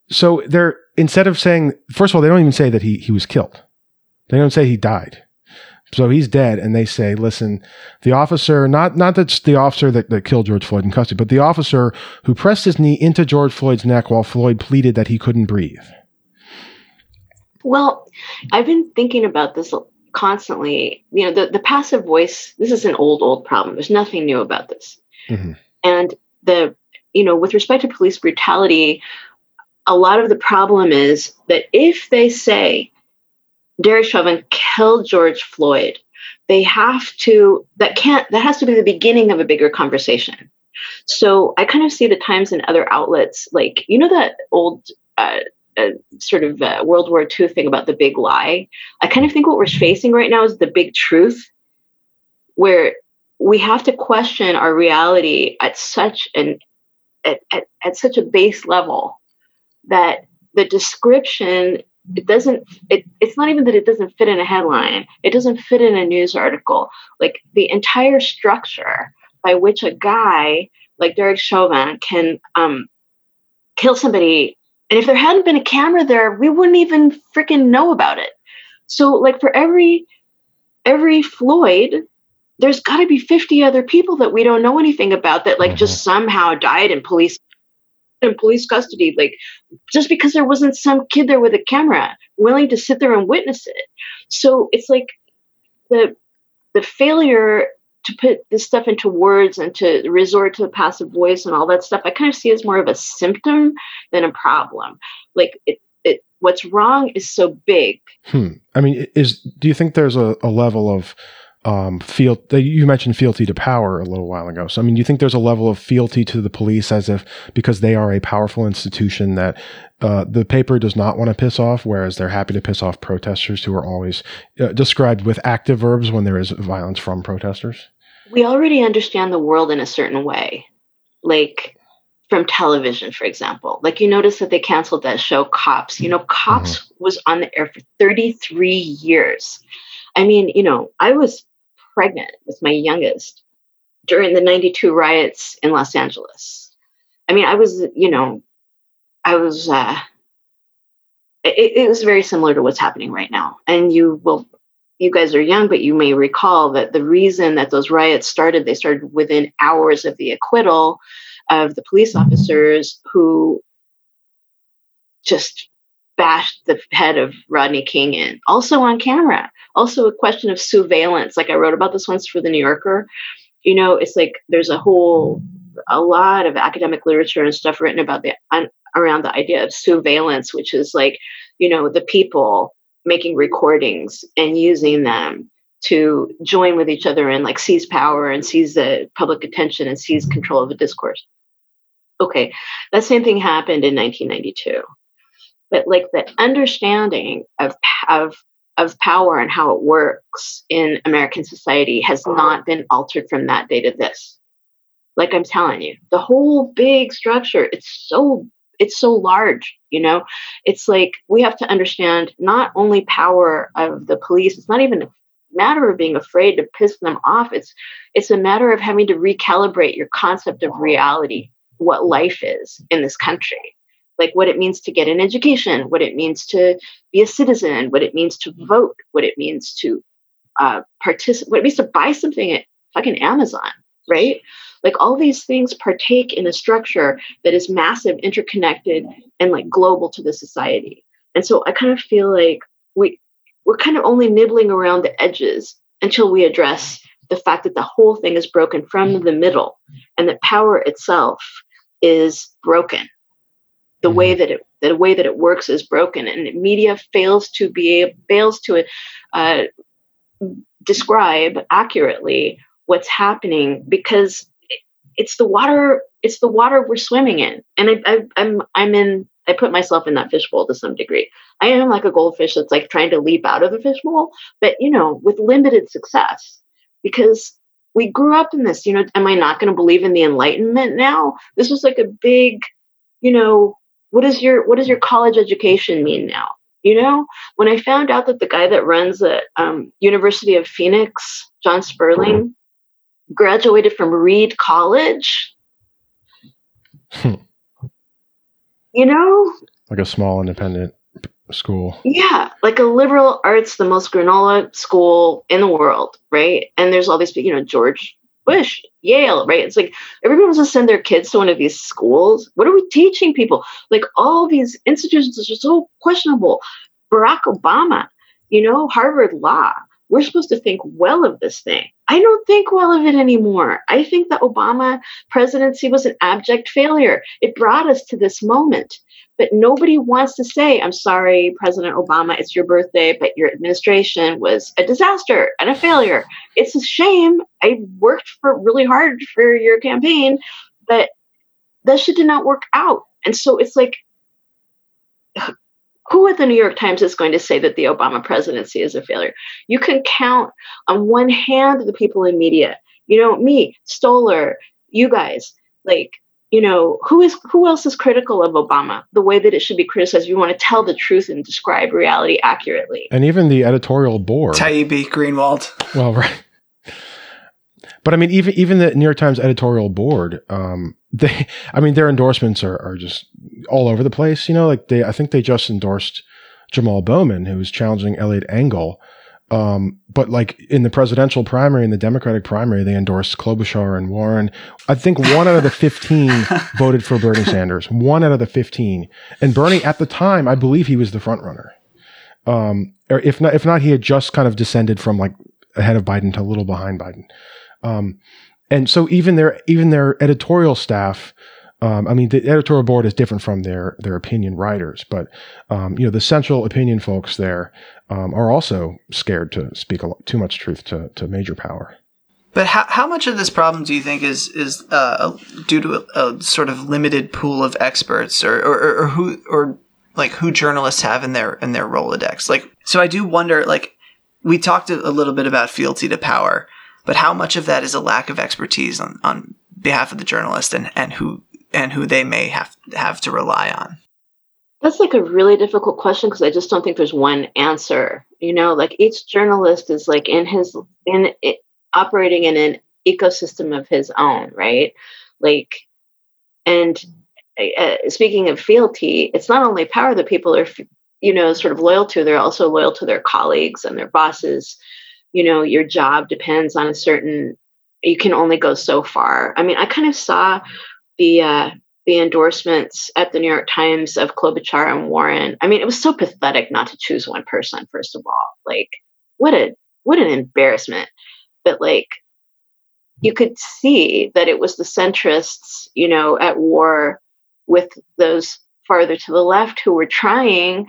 So they're instead of saying first of all, they don't even say that he he was killed. They don't say he died. So he's dead, and they say, "Listen, the officer not not that's the officer that, that killed George Floyd in custody, but the officer who pressed his knee into George Floyd's neck while Floyd pleaded that he couldn't breathe." Well, I've been thinking about this constantly. You know, the, the passive voice, this is an old, old problem. There's nothing new about this. Mhm. And the, you know, with respect to police brutality, a lot of the problem is that if they say Derek Chauvin killed George Floyd, they have to, that can't, that has to be the beginning of a bigger conversation. So I kind of see the Times and other outlets like, you know, that old, uh, uh, sort of uh, World War II thing about the big lie. I kind of think what we're facing right now is the big truth, where we have to question our reality at such an at, at, at such a base level that the description it doesn't it, it's not even that it doesn't fit in a headline. It doesn't fit in a news article. Like the entire structure by which a guy like derek chauvin can um, kill somebody and if there hadn't been a camera there we wouldn't even freaking know about it. So like for every every floyd there's got to be 50 other people that we don't know anything about that like just somehow died in police in police custody like just because there wasn't some kid there with a camera willing to sit there and witness it. So it's like the the failure to put this stuff into words and to resort to the passive voice and all that stuff i kind of see as more of a symptom than a problem. Like it, it what's wrong is so big. Hmm. I mean, is do you think there's a, a level of um, feel you mentioned fealty to power a little while ago? So, I mean, do you think there's a level of fealty to the police as if because they are a powerful institution that uh, the paper does not want to piss off, whereas they're happy to piss off protesters who are always uh, described with active verbs when there is violence from protesters? we already understand the world in a certain way. Like from television for example. Like you notice that they canceled that show cops. You know cops was on the air for 33 years. I mean you know i was pregnant with my youngest during the 92 riots in los angeles. I mean i was you know i was uh it, it was very similar to what's happening right now. And you will you guys are young, but you may recall that the reason that those riots started, they started within hours of the acquittal of the police officers who just bashed the head of Rodney King in, also on camera. Also, a question of surveillance. Like I wrote about this once for the New Yorker. You know, it's like there's a whole, a lot of academic literature and stuff written about the un, around the idea of surveillance, which is like, you know, the people making recordings and using them to join with each other and like seize power and seize the public attention and seize control of the discourse. Okay, that same thing happened in 1992. But like the understanding of of of power and how it works in American society has uh-huh. not been altered from that day to this. Like I'm telling you, the whole big structure, it's so it's so large you know? It's like we have to understand not only power of the police it's not even a matter of being afraid to piss them off it's it's a matter of having to recalibrate your concept of reality what life is in this country like what it means to get an education what it means to be a citizen what it means to vote what it means to uh, participate what it means to buy something at fucking amazon right? Like all these things partake in a structure that is massive interconnected and like global to the society. And so i kind of feel like we we're kind of only nibbling around the edges until we address the fact that the whole thing is broken from the middle and that power itself is broken the way that it the way that it works is broken and media fails to be fails to uh, describe accurately what's happening because it's the water it's the water we're swimming in. And I, I i'm i'm in i put myself in that fishbowl to some degree. I am like a goldfish that's like trying to leap out of the fishbowl but you know with limited success because we grew up in this you know am i not going to believe in the enlightenment now? This was like a big you know what is your what does your college education mean now you know when i found out that the guy that runs the um, university of phoenix john sperling graduated from reed college Hmm. you know like a small independent school. yeah like a liberal arts the most granola school in the world right and there's all these you know george bush yale right? It's like everybody wants to send their kids to one of these schools. What are we teaching people? Like all these institutions are so questionable. Barack obama you know harvard law we're supposed to think well of this thing i don't think well of it anymore i think the obama presidency was an abject failure it brought us to this moment but nobody wants to say, I'm sorry, President Obama, it's your birthday, but your administration was a disaster and a failure. It's a shame. I worked for really hard for your campaign, but that shit did not work out. And so it's like, who at the New York Times is going to say that the Obama presidency is a failure? You can count on one hand the people in media, you know, me, Stoller, you guys, like you know who is who else is critical of obama the way that it should be criticized you want to tell the truth and describe reality accurately And even the editorial board. Taibbi Greenwald. Well, right. But I mean, even even the New York Times editorial board, um, they, I mean, their endorsements are, are just all over the place. You know, like they, I think they just endorsed Jamal Bowman, who was challenging Eliot Engel. Um, but like in the presidential primary, in the Democratic primary, they endorsed Klobuchar and Warren. I think one out of the 15 voted for Bernie Sanders. One out of the 15. And Bernie, at the time, I believe he was the front runner. Um, or if not, if not, he had just kind of descended from like ahead of Biden to a little behind Biden. Um, and so even their even their editorial staff, um, I mean, the editorial board is different from their their opinion writers, but um, you know, the central opinion folks there um, are also scared to speak a lot, too much truth to to major power. But how, how much of this problem do you think is is uh, due to a, a sort of limited pool of experts, or, or, or, who or like who journalists have in their in their Rolodex? Like, so I do wonder. Like, we talked a little bit about fealty to power, but how much of that is a lack of expertise on, on behalf of the journalist and, and who and who they may have have to rely on? That's like a really difficult question because I just don't think there's one answer. You know, like each journalist is like in his in it, operating in an ecosystem of his own, right? Like, and uh, speaking of fealty, it's not only power that people are, you know, sort of loyal to; they're also loyal to their colleagues and their bosses. You know, your job depends on a certain. You can only go so far. I mean, I kind of saw the uh, the endorsements at the New York Times of Klobuchar and Warren. I mean, it was so pathetic not to choose one person. First of all, like what a what an embarrassment. But like, you could see that it was the centrists, you know, at war with those farther to the left who were trying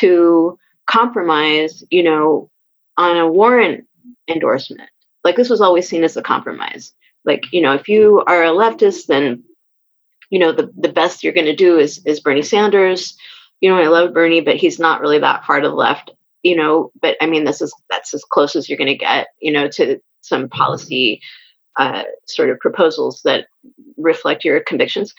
to compromise, you know, on a Warren endorsement. Like this was always seen as a compromise. Like, you know, if you are a leftist, then you know the the best you're going to do is is Bernie Sanders. You know, I love Bernie, but he's not really that far to the left. You know, but I mean, this is that's as close as you're going to get. You know, to some policy uh, sort of proposals that reflect your convictions.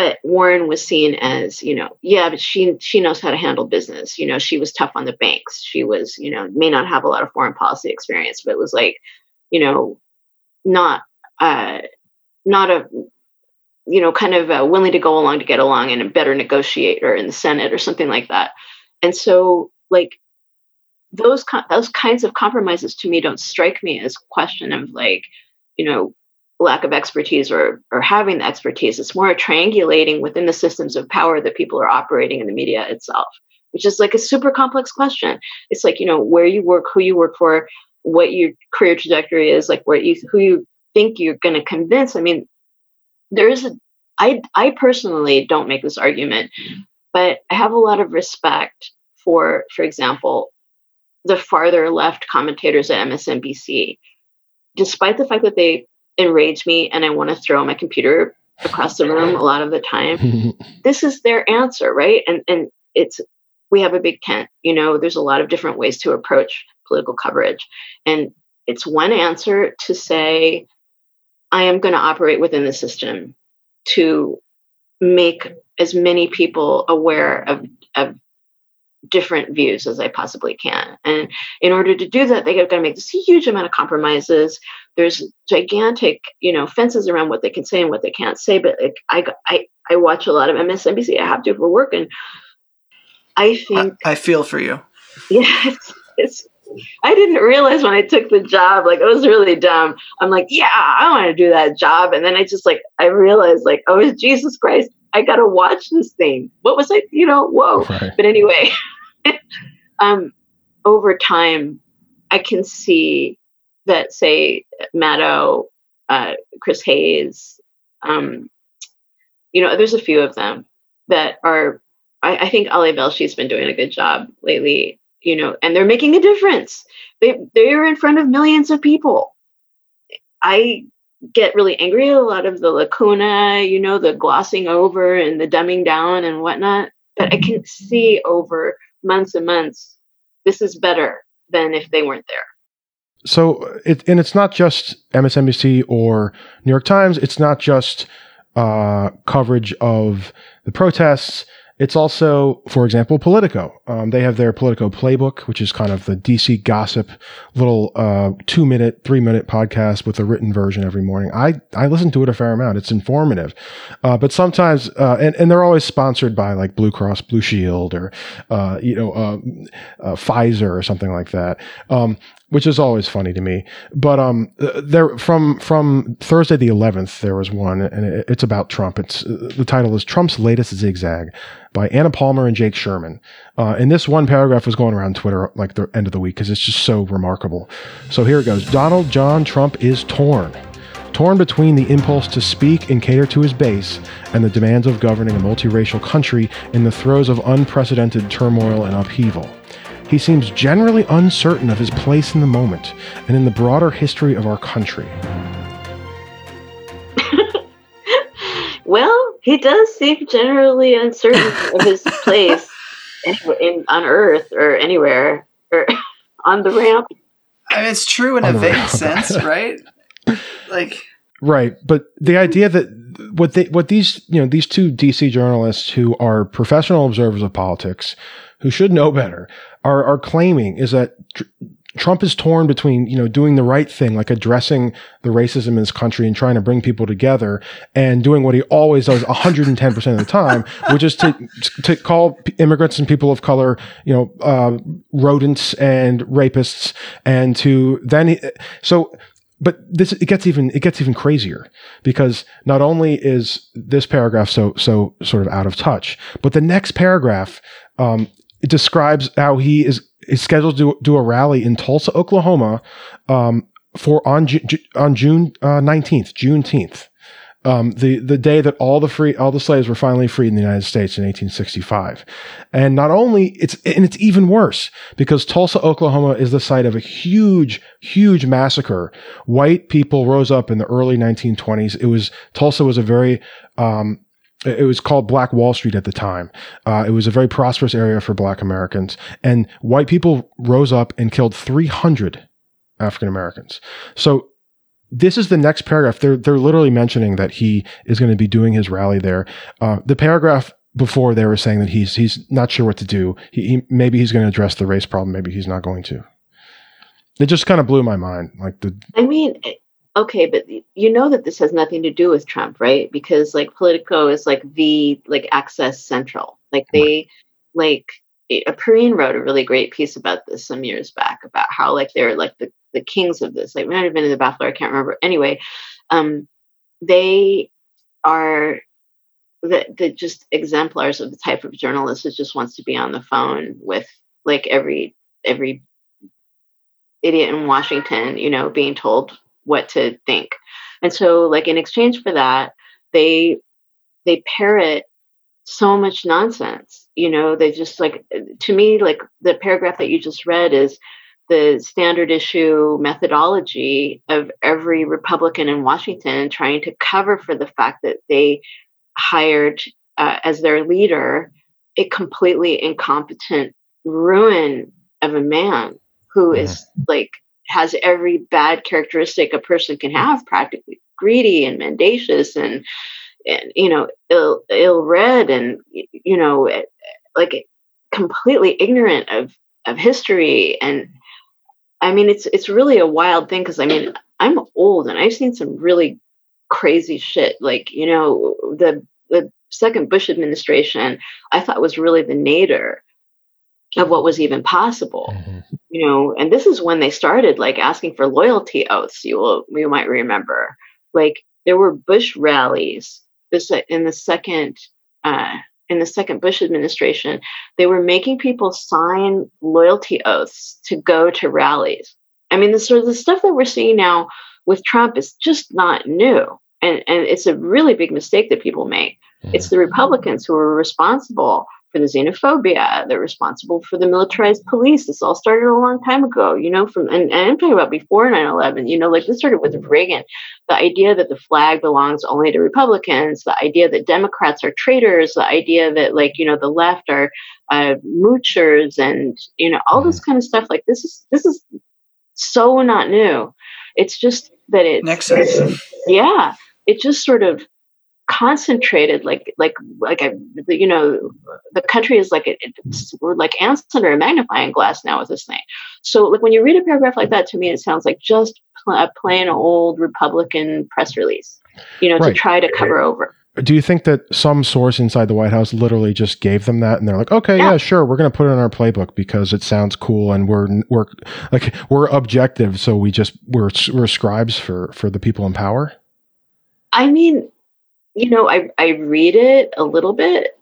But Warren was seen as, you know, yeah, but she she knows how to handle business. You know, she was tough on the banks. She was, you know, may not have a lot of foreign policy experience, but was like, you know, not uh, not a you know, kind of uh, willing to go along to get along and a better negotiator in the Senate or something like that. And so, like those those kinds of compromises to me don't strike me as question of like, you know, lack of expertise or or having the expertise. It's more triangulating within the systems of power that people are operating in the media itself, which is like a super complex question. It's like you know where you work, who you work for, what your career trajectory is, like where you who you think you're going to convince. I mean, there is a I I personally don't make this argument, but I have a lot of respect for, for example, the farther left commentators at MSNBC, despite the fact that they enrage me and I want to throw my computer across the room a lot of the time. this is their answer, right? And and it's we have a big tent. You know, there's a lot of different ways to approach political coverage, and it's one answer to say, I am going to operate within the system to make as many people aware of of different views as I possibly can. And in order to do that, they have got to make this huge amount of compromises. There's gigantic, you know, fences around what they can say and what they can't say. But like, I, I, I watch a lot of MSNBC. I have to for work, and I think I, I feel for you. yeah, it's, it's. I didn't realize when I took the job, like it was really dumb. I'm like, yeah, I want to do that job, and then I just like I realized, like, oh Jesus Christ, I gotta watch this thing. What was I, you know, whoa. Right. But anyway, um, over time, I can see that, say, Maddow, uh, Chris Hayes, um, you know, there's a few of them that are. I, I think Ali Velshi's been doing a good job lately, you know, and they're making a difference. They they're in front of millions of people. I get really angry at a lot of the lacuna, you know, the glossing over and the dumbing down and whatnot. But I can see over months and months, this is better than if they weren't there. So it and it's not just MSNBC or New York Times. It's not just uh, coverage of the protests. It's also, for example, Politico. Um, they have their Politico playbook, which is kind of the DC gossip little uh, two minute, three minute podcast with a written version every morning. I, I listen to it a fair amount. It's informative. Uh, but sometimes, uh, and, and they're always sponsored by like Blue Cross Blue Shield or, uh, you know, uh, uh, Pfizer or something like that. Um, which is always funny to me. But um, there from from Thursday the 11th, there was one, and it, it's about Trump. It's the title is Trump's latest zigzag by Anna Palmer and Jake Sherman. Uh, and this one paragraph was going around Twitter like the end of the week because it's just so remarkable. So here it goes: Donald John Trump is torn. Torn between the impulse to speak and cater to his base and the demands of governing a multiracial country in the throes of unprecedented turmoil and upheaval. He seems generally uncertain of his place in the moment and in the broader history of our country. Well, he does seem generally uncertain of his place in, in, on Earth or anywhere or on the ramp. I mean, it's true in a On the vague round. sense, right? Like, Right, but the idea that what they what these you know these two DC journalists who are professional observers of politics, who should know better, are are claiming is that tr- Trump is torn between you know doing the right thing, like addressing the racism in this country and trying to bring people together, and doing what he always does 110 percent of the time, which is to to call immigrants and people of color you know uh, rodents and rapists, and to then he, so but this it gets even it gets even crazier because not only is this paragraph so so sort of out of touch, but the next paragraph um, it describes how he is is scheduled to do a rally in Tulsa, Oklahoma, um, for on Ju- on June nineteenth, Juneteenth. Um, the the day that all the free all the slaves were finally freed in the United States in 1865, and not only it's and it's even worse because Tulsa, Oklahoma, is the site of a huge huge massacre. White people rose up in the early 1920s. It was Tulsa was a very um, it was called Black Wall Street at the time. Uh, it was a very prosperous area for Black Americans, and white people rose up and killed 300 African Americans. So this is the next paragraph. They're they're literally mentioning that he is going to be doing his rally there. Uh, the paragraph before they were saying that he's he's not sure what to do. He, he maybe he's going to address the race problem. Maybe he's not going to. It just kind of blew my mind. Like the I mean, eh, okay, but you know that this has nothing to do with Trump, right? Because like Politico is like the like access central. Like they like a Pareene wrote a really great piece about this some years back about how like they're like the, the kings of this. Like might have been in the Bachelor, I can't remember. Anyway, um, they are the, the just exemplars of the type of journalist that just wants to be on the phone with like every every idiot in Washington, you know, being told what to think. And so like in exchange for that, they they parrot so much nonsense. You know, they just like to me like the paragraph that you just read is the standard issue methodology of every Republican in Washington trying to cover for the fact that they hired uh, as their leader a completely incompetent ruin of a man who is like has every bad characteristic a person can have practically greedy and mendacious and and you know ill ill read and you know eh, like completely ignorant of of history. And i mean it's it's really a wild thing because i mean i'm old and i've seen some really crazy shit. Like you know the the second bush administration i thought was really the nadir of what was even possible. Mhm. You know and this is when they started like asking for loyalty oaths you will you might remember. Like there were bush rallies this in the second uh in the second bush administration. They were making people sign loyalty oaths to go to rallies. I mean the sort of the stuff that we're seeing now with trump is just not new and and it's a really big mistake that people make. It's the republicans who are responsible for the xenophobia. They're responsible for the militarized police. This all started a long time ago, you know, from and, and I'm talking about before 9-11, you know, like this started with Reagan. The idea that the flag belongs only to Republicans, the idea that Democrats are traitors, the idea that like, you know, the left are uh, moochers and you know, all this kind of stuff. Like this is this is so not new. It's just that it's yeah, it just sort of concentrated like like like a, you know the country is like it's, we're like ants under a magnifying glass now with this thing so like when you read a paragraph like that to me it sounds like just pl- a plain old republican press release you know Right. to try to cover over Do you think that some source inside the White House literally just gave them that, and they're like, "Okay, yeah, Yeah. sure, we're going to put it in our playbook because it sounds cool, and we're we're like we're objective, so we just we're we're scribes for for the people in power." I mean, you know, I I read it a little bit,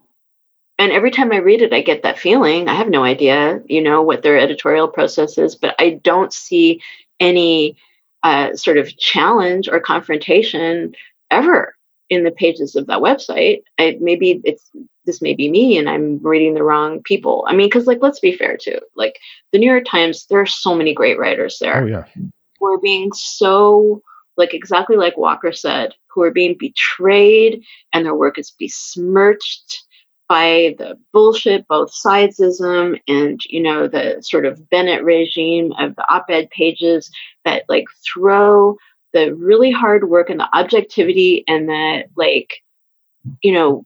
and every time I read it, I get that feeling. I have no idea, you know, what their editorial process is, but I don't see any uh, sort of challenge or confrontation ever in the pages of that website. I, maybe it's this may be me, and I'm reading the wrong people. I mean, because like, let's be fair too. Like the New York Times, there are so many great writers there Oh yeah, who are being so like exactly like Walker said, who are being betrayed and their work is besmirched by the bullshit, both sidesism and you know the sort of Bennet regime of the op-ed pages that like throw the really hard work and the objectivity and the like, you know,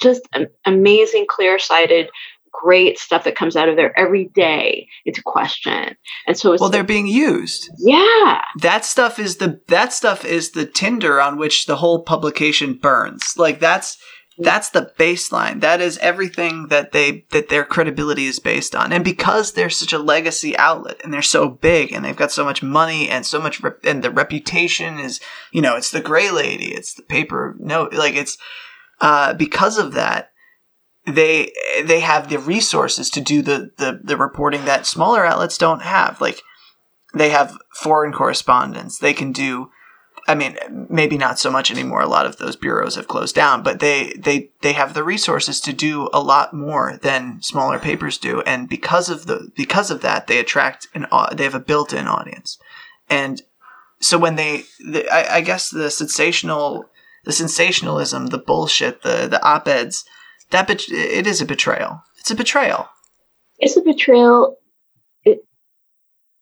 just amazing, clear-sighted, great stuff that comes out of there every day into question. And so it's Well, they're being used. yeah. That stuff is the that stuff is the tinder on which the whole publication burns. Like that's that's the baseline. That is everything that they that their credibility is based on. And because they're such a legacy outlet and they're so big and they've got so much money and so much rep- and the reputation is, you know, it's the gray lady, it's the paper no like it's uh because of that they they have the resources to do the the the reporting that smaller outlets don't have. Like they have foreign correspondents. They can do. I mean, maybe not so much anymore. A lot of those bureaus have closed down, but they they they have the resources to do a lot more than smaller papers do, and because of the because of that, they attract an they have a built-in audience, and so when they, the, I, I guess the sensational the sensationalism, the bullshit, the the op-eds, that bet- it is a betrayal. It's a betrayal. It's a betrayal. It,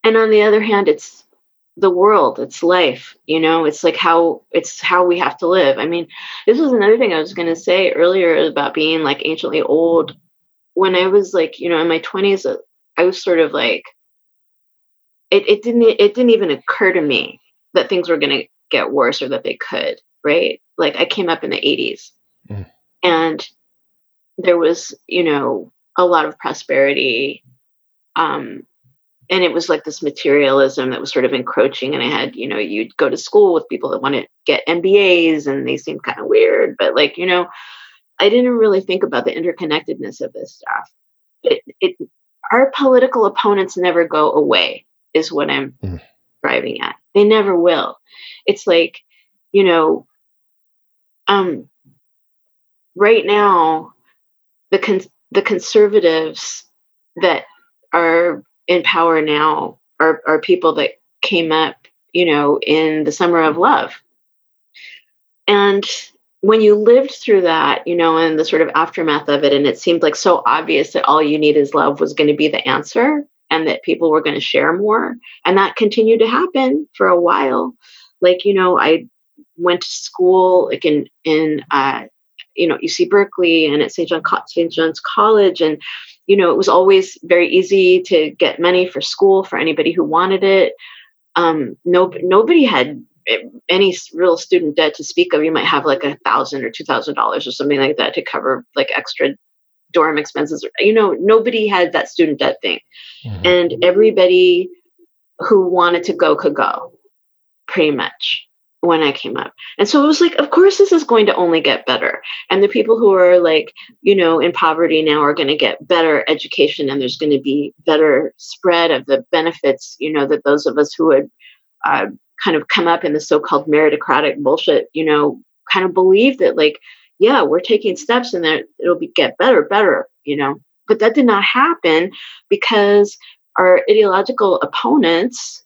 and on the other hand, it's the world, it's life, you know, it's like how it's how we have to live. I mean, this was another thing I was going to say earlier about being like anciently old. When I was like, you know, in my 20s, I was sort of like it, it didn't it didn't even occur to me that things were going to get worse or that they could, right? Like I came up in the 80s. Mm. And there was, you know, a lot of prosperity um and it was like this materialism that was sort of encroaching and i had you know you'd go to school with people that want to get mbas and they seemed kind of weird but like you know i didn't really think about the interconnectedness of this stuff it, it our political opponents never go away is what I'm Mhm. driving at. They never will. It's like, you know, um, right now, the con- the conservatives that are in power now are are people that came up, you know, in the summer of love. And when you lived through that, you know, and the sort of aftermath of it, and it seemed like so obvious that all you need is love was going to be the answer and that people were going to share more. And that continued to happen for a while. Like, you know, I went to school like in, in, uh, you know, UC Berkeley and at St. John, St. John's College. And, you know, it was always very easy to get money for school for anybody who wanted it. Um, no, nobody had any real student debt to speak of. You might have like a thousand or two thousand dollars or something like that to cover like extra dorm expenses. You know, nobody had that student debt thing, Mhm. and everybody who wanted to go could go, pretty much when I came up. And so it was like, of course, this is going to only get better. And the people who are like, you know, in poverty now are going to get better education, and there's going to be better spread of the benefits. You know, that those of us who had uh, kind of come up in the so-called meritocratic bullshit, you know, kind of believe that like, yeah, we're taking steps and that it'll be get better, better, you know. But that did not happen because our ideological opponents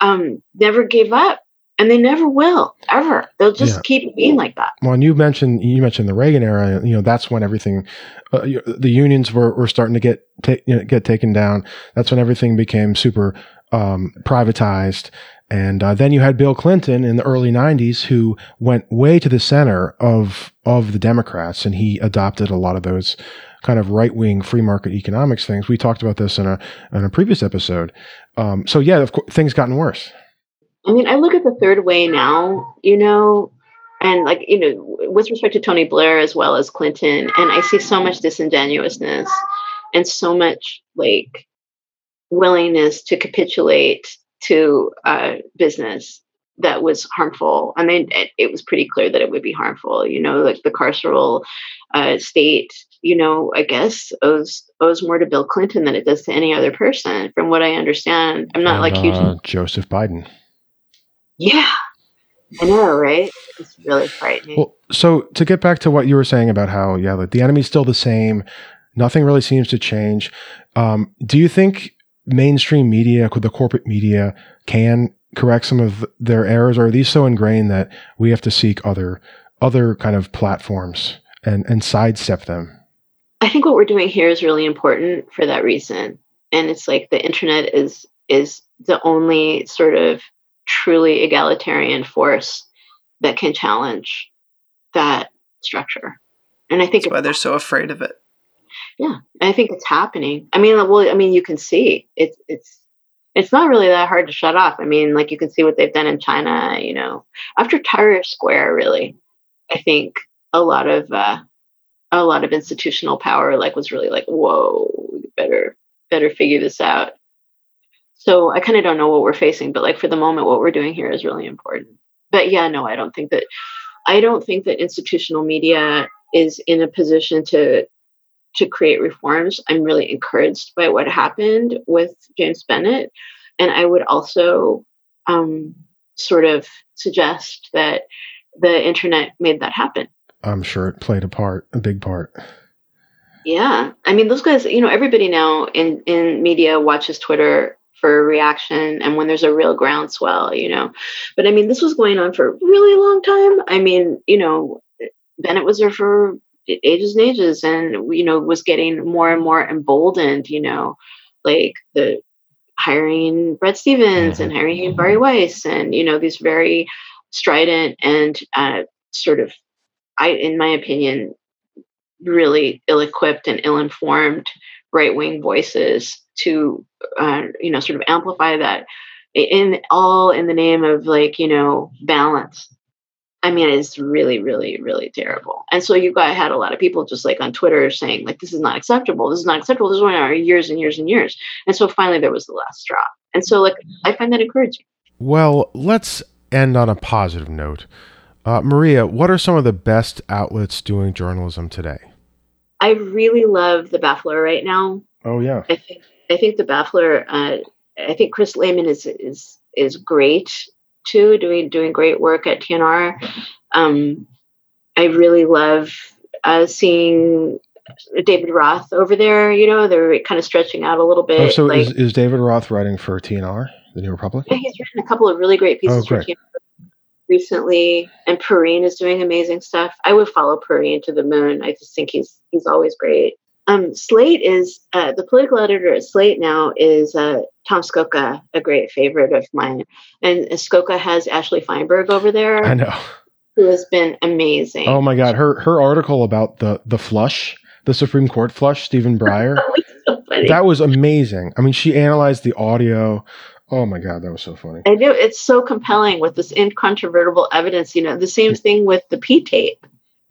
um, never gave up, and they never will ever. They'll just Yeah. keep being like that. Well, and you mentioned you mentioned the Reagan era. You know, that's when everything, uh, the unions were, were starting to get ta- you know, get taken down. That's when everything became super um, privatized. And uh, then you had Bill Clinton in the early '90s, who went way to the center of of the Democrats, and he adopted a lot of those kind of right wing free market economics things. We talked about this in a in a previous episode. Um, so yeah, of course, things gotten worse. I mean, I look at the third way now, you know, and like, you know, with respect to Tony Blair as well as Clinton, and I see so much disingenuousness and so much like willingness to capitulate to uh, business that was harmful. I mean, it, it was pretty clear that it would be harmful, you know, like the carceral uh, state, you know, I guess owes owes more to Bill Clinton than it does to any other person, from what I understand. I'm not And, like huge. uh, Joseph Biden. Yeah. I know, right? It's really frightening. Well, so to get back to what you were saying about how, yeah, like the enemy's still the same, nothing really seems to change. Um, do you think mainstream media, the corporate media, can correct some of their errors, or are these so ingrained that we have to seek other other kind of platforms and and sidestep them? I think what we're doing here is really important for that reason. And it's like the internet is is the only sort of truly egalitarian force that can challenge that structure. And I think That's why they're so afraid of it. Yeah, I think it's happening. I mean, well, I mean, you can see it's it's it's not really that hard to shut off. I mean, like you can see what they've done in China. You know, after Tahrir Square, really, I think a lot of uh, a lot of institutional power like was really like, whoa, better better figure this out. So I kind of don't know what we're facing, but like for the moment, what we're doing here is really important. But yeah, no, I don't think that I don't think that institutional media is in a position to to create reforms. I'm really encouraged by what happened with James Bennet. And I would also um, sort of suggest that the internet made that happen. I'm sure it played a part, a big part. Yeah. I mean, those guys, you know, everybody now in, in media watches Twitter for a reaction and when there's a real groundswell, you know. But I mean, this was going on for a really long time. I mean, you know, Bennet was there for ages and ages and you know was getting more and more emboldened you know like the hiring bret stephens and hiring bari weiss and you know these very strident and uh, sort of i in my opinion really ill-equipped and ill-informed right-wing voices to uh, you know sort of amplify that in all in the name of like you know balance I mean, it's really, really, really terrible. And so you got had a lot of people just like on Twitter saying like, "This is not acceptable. This is not acceptable." This is going on years and years and years. And so finally, there was the last straw. And so, like, I find that encouraging. Well, let's end on a positive note. Uh, Maria, what are some of the best outlets doing journalism today? I really love the Baffler right now. Oh yeah, I think I think the Baffler uh, I think Chris Lehmann is is is great too, doing doing great work at TNR. Um, I really love uh, seeing David Roth over there. You know, they're kind of stretching out a little bit. Oh, so like, is, is David Roth writing for TNR, the New Republic? yeah, he's written a couple of really great pieces Oh, for great. TNR recently, and Pareene is doing amazing stuff. I would follow Pareene to the moon. I just think he's he's always great. Um, Slate is uh, the political editor at Slate now is uh, Tom Scocca, a great favorite of mine, and Skoka has Ashley Feinberg over there, I know. who has been amazing. Oh my God, her her article about the the flush, the Supreme Court flush, Stephen Breyer, so funny. that was amazing. I mean, she analyzed the audio. Oh my God, that was so funny. I know it's so compelling with this incontrovertible evidence. You know, the same thing with the P tape.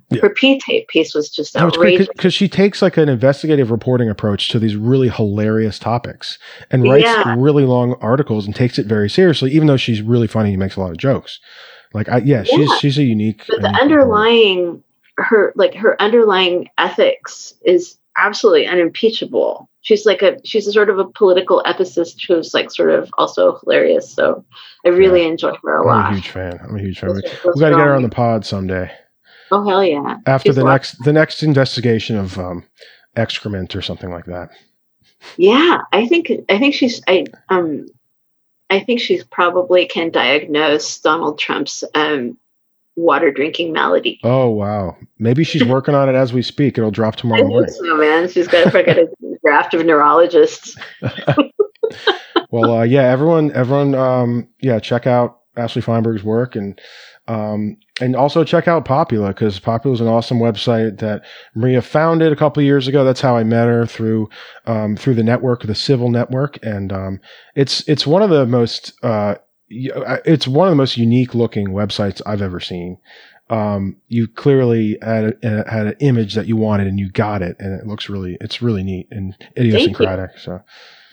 Yeah. Her P tape piece was just outrageous. because she takes like an investigative reporting approach to these really hilarious topics and writes Yeah. really long articles and takes it very seriously, even though she's really funny and makes a lot of jokes. Like, I, yeah, she's Yeah. she's a unique. but the underlying her like her underlying ethics is absolutely unimpeachable. She's like a she's a sort of a political ethicist who's like sort of also hilarious. So I really enjoy her a I'm lot. a huge fan. I'm a huge fan. Those We, are- those we got to get her on the pod someday Oh hell yeah! after She's the next the next investigation of um, excrement or something like that. Yeah, I think I think she's I um I think she's probably can diagnose Donald Trump's um water drinking malady. Oh wow, maybe she's working on it as we speak. It'll drop tomorrow morning. so, man. She's got to get a draft of neurologists. well, uh, yeah, everyone, everyone, um, yeah, check out Ashley Feinberg's work and, um, and also check out Popula because Popula is an awesome website that Maria founded a couple years ago. That's how I met her through, um, through the network, the Civil Network, and um, it's it's one of the most, uh, uh, it's one of the most unique looking websites I've ever seen. Um, you clearly had a, had an image that you wanted and you got it, and it looks really, it's really neat and idiosyncratic. So.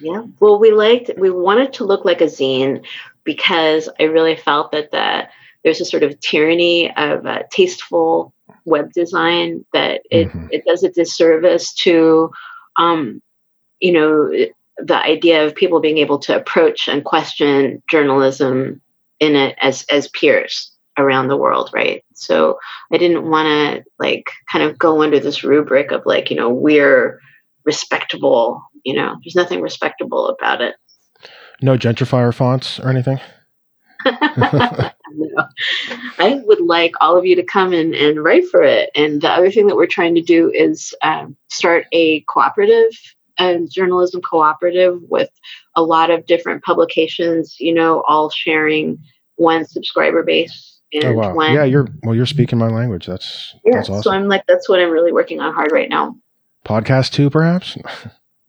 Yeah. Well, we liked we wanted to look like a zine because I really felt that the there's a sort of tyranny of uh, tasteful web design that it Mhm. it does a disservice to um you know the idea of people being able to approach and question journalism in it as as peers around the world right so i didn't want to like kind of go under this rubric of like you know we're respectable you know there's nothing respectable about it No gentrifier fonts or anything. No. I would like all of you to come and, and write for it. And the other thing that we're trying to do is um, start a cooperative, a journalism cooperative with a lot of different publications, you know, all sharing one subscriber base. And Oh wow! one, Yeah, you're well. You're speaking my language. That's yeah, that's awesome. So I'm like, that's what I'm really working on hard right now. Podcast too, perhaps.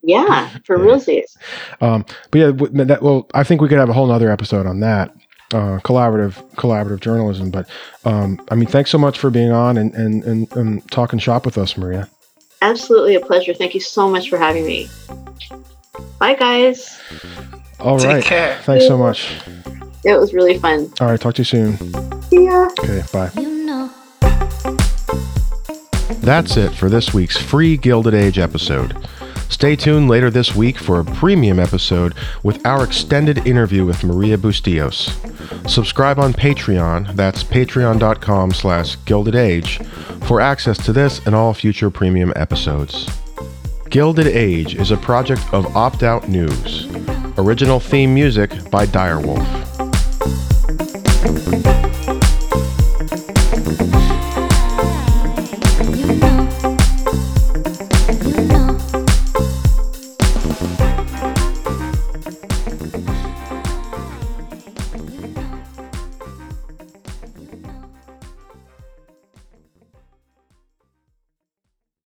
Yeah, for Yeah. realsies. Um, but yeah, that, well, I think we could have a whole nother episode on that uh, collaborative collaborative journalism. But um, I mean, thanks so much for being on and and, and and talking shop with us, Maria. Absolutely a pleasure. Thank you so much for having me. Bye, guys. All Take right. care. Thanks so much. It was really fun. All right. Talk to you soon. See ya. Okay. Bye. You know. That's it for this week's free Gilded Age episode. Stay tuned later this week for a premium episode with our extended interview with Maria Bustillos. Subscribe on Patreon, that's patreon.com slash Gilded Age, for access to this and all future premium episodes. Gilded Age is a project of Opt Out News. Original theme music by Direwolf.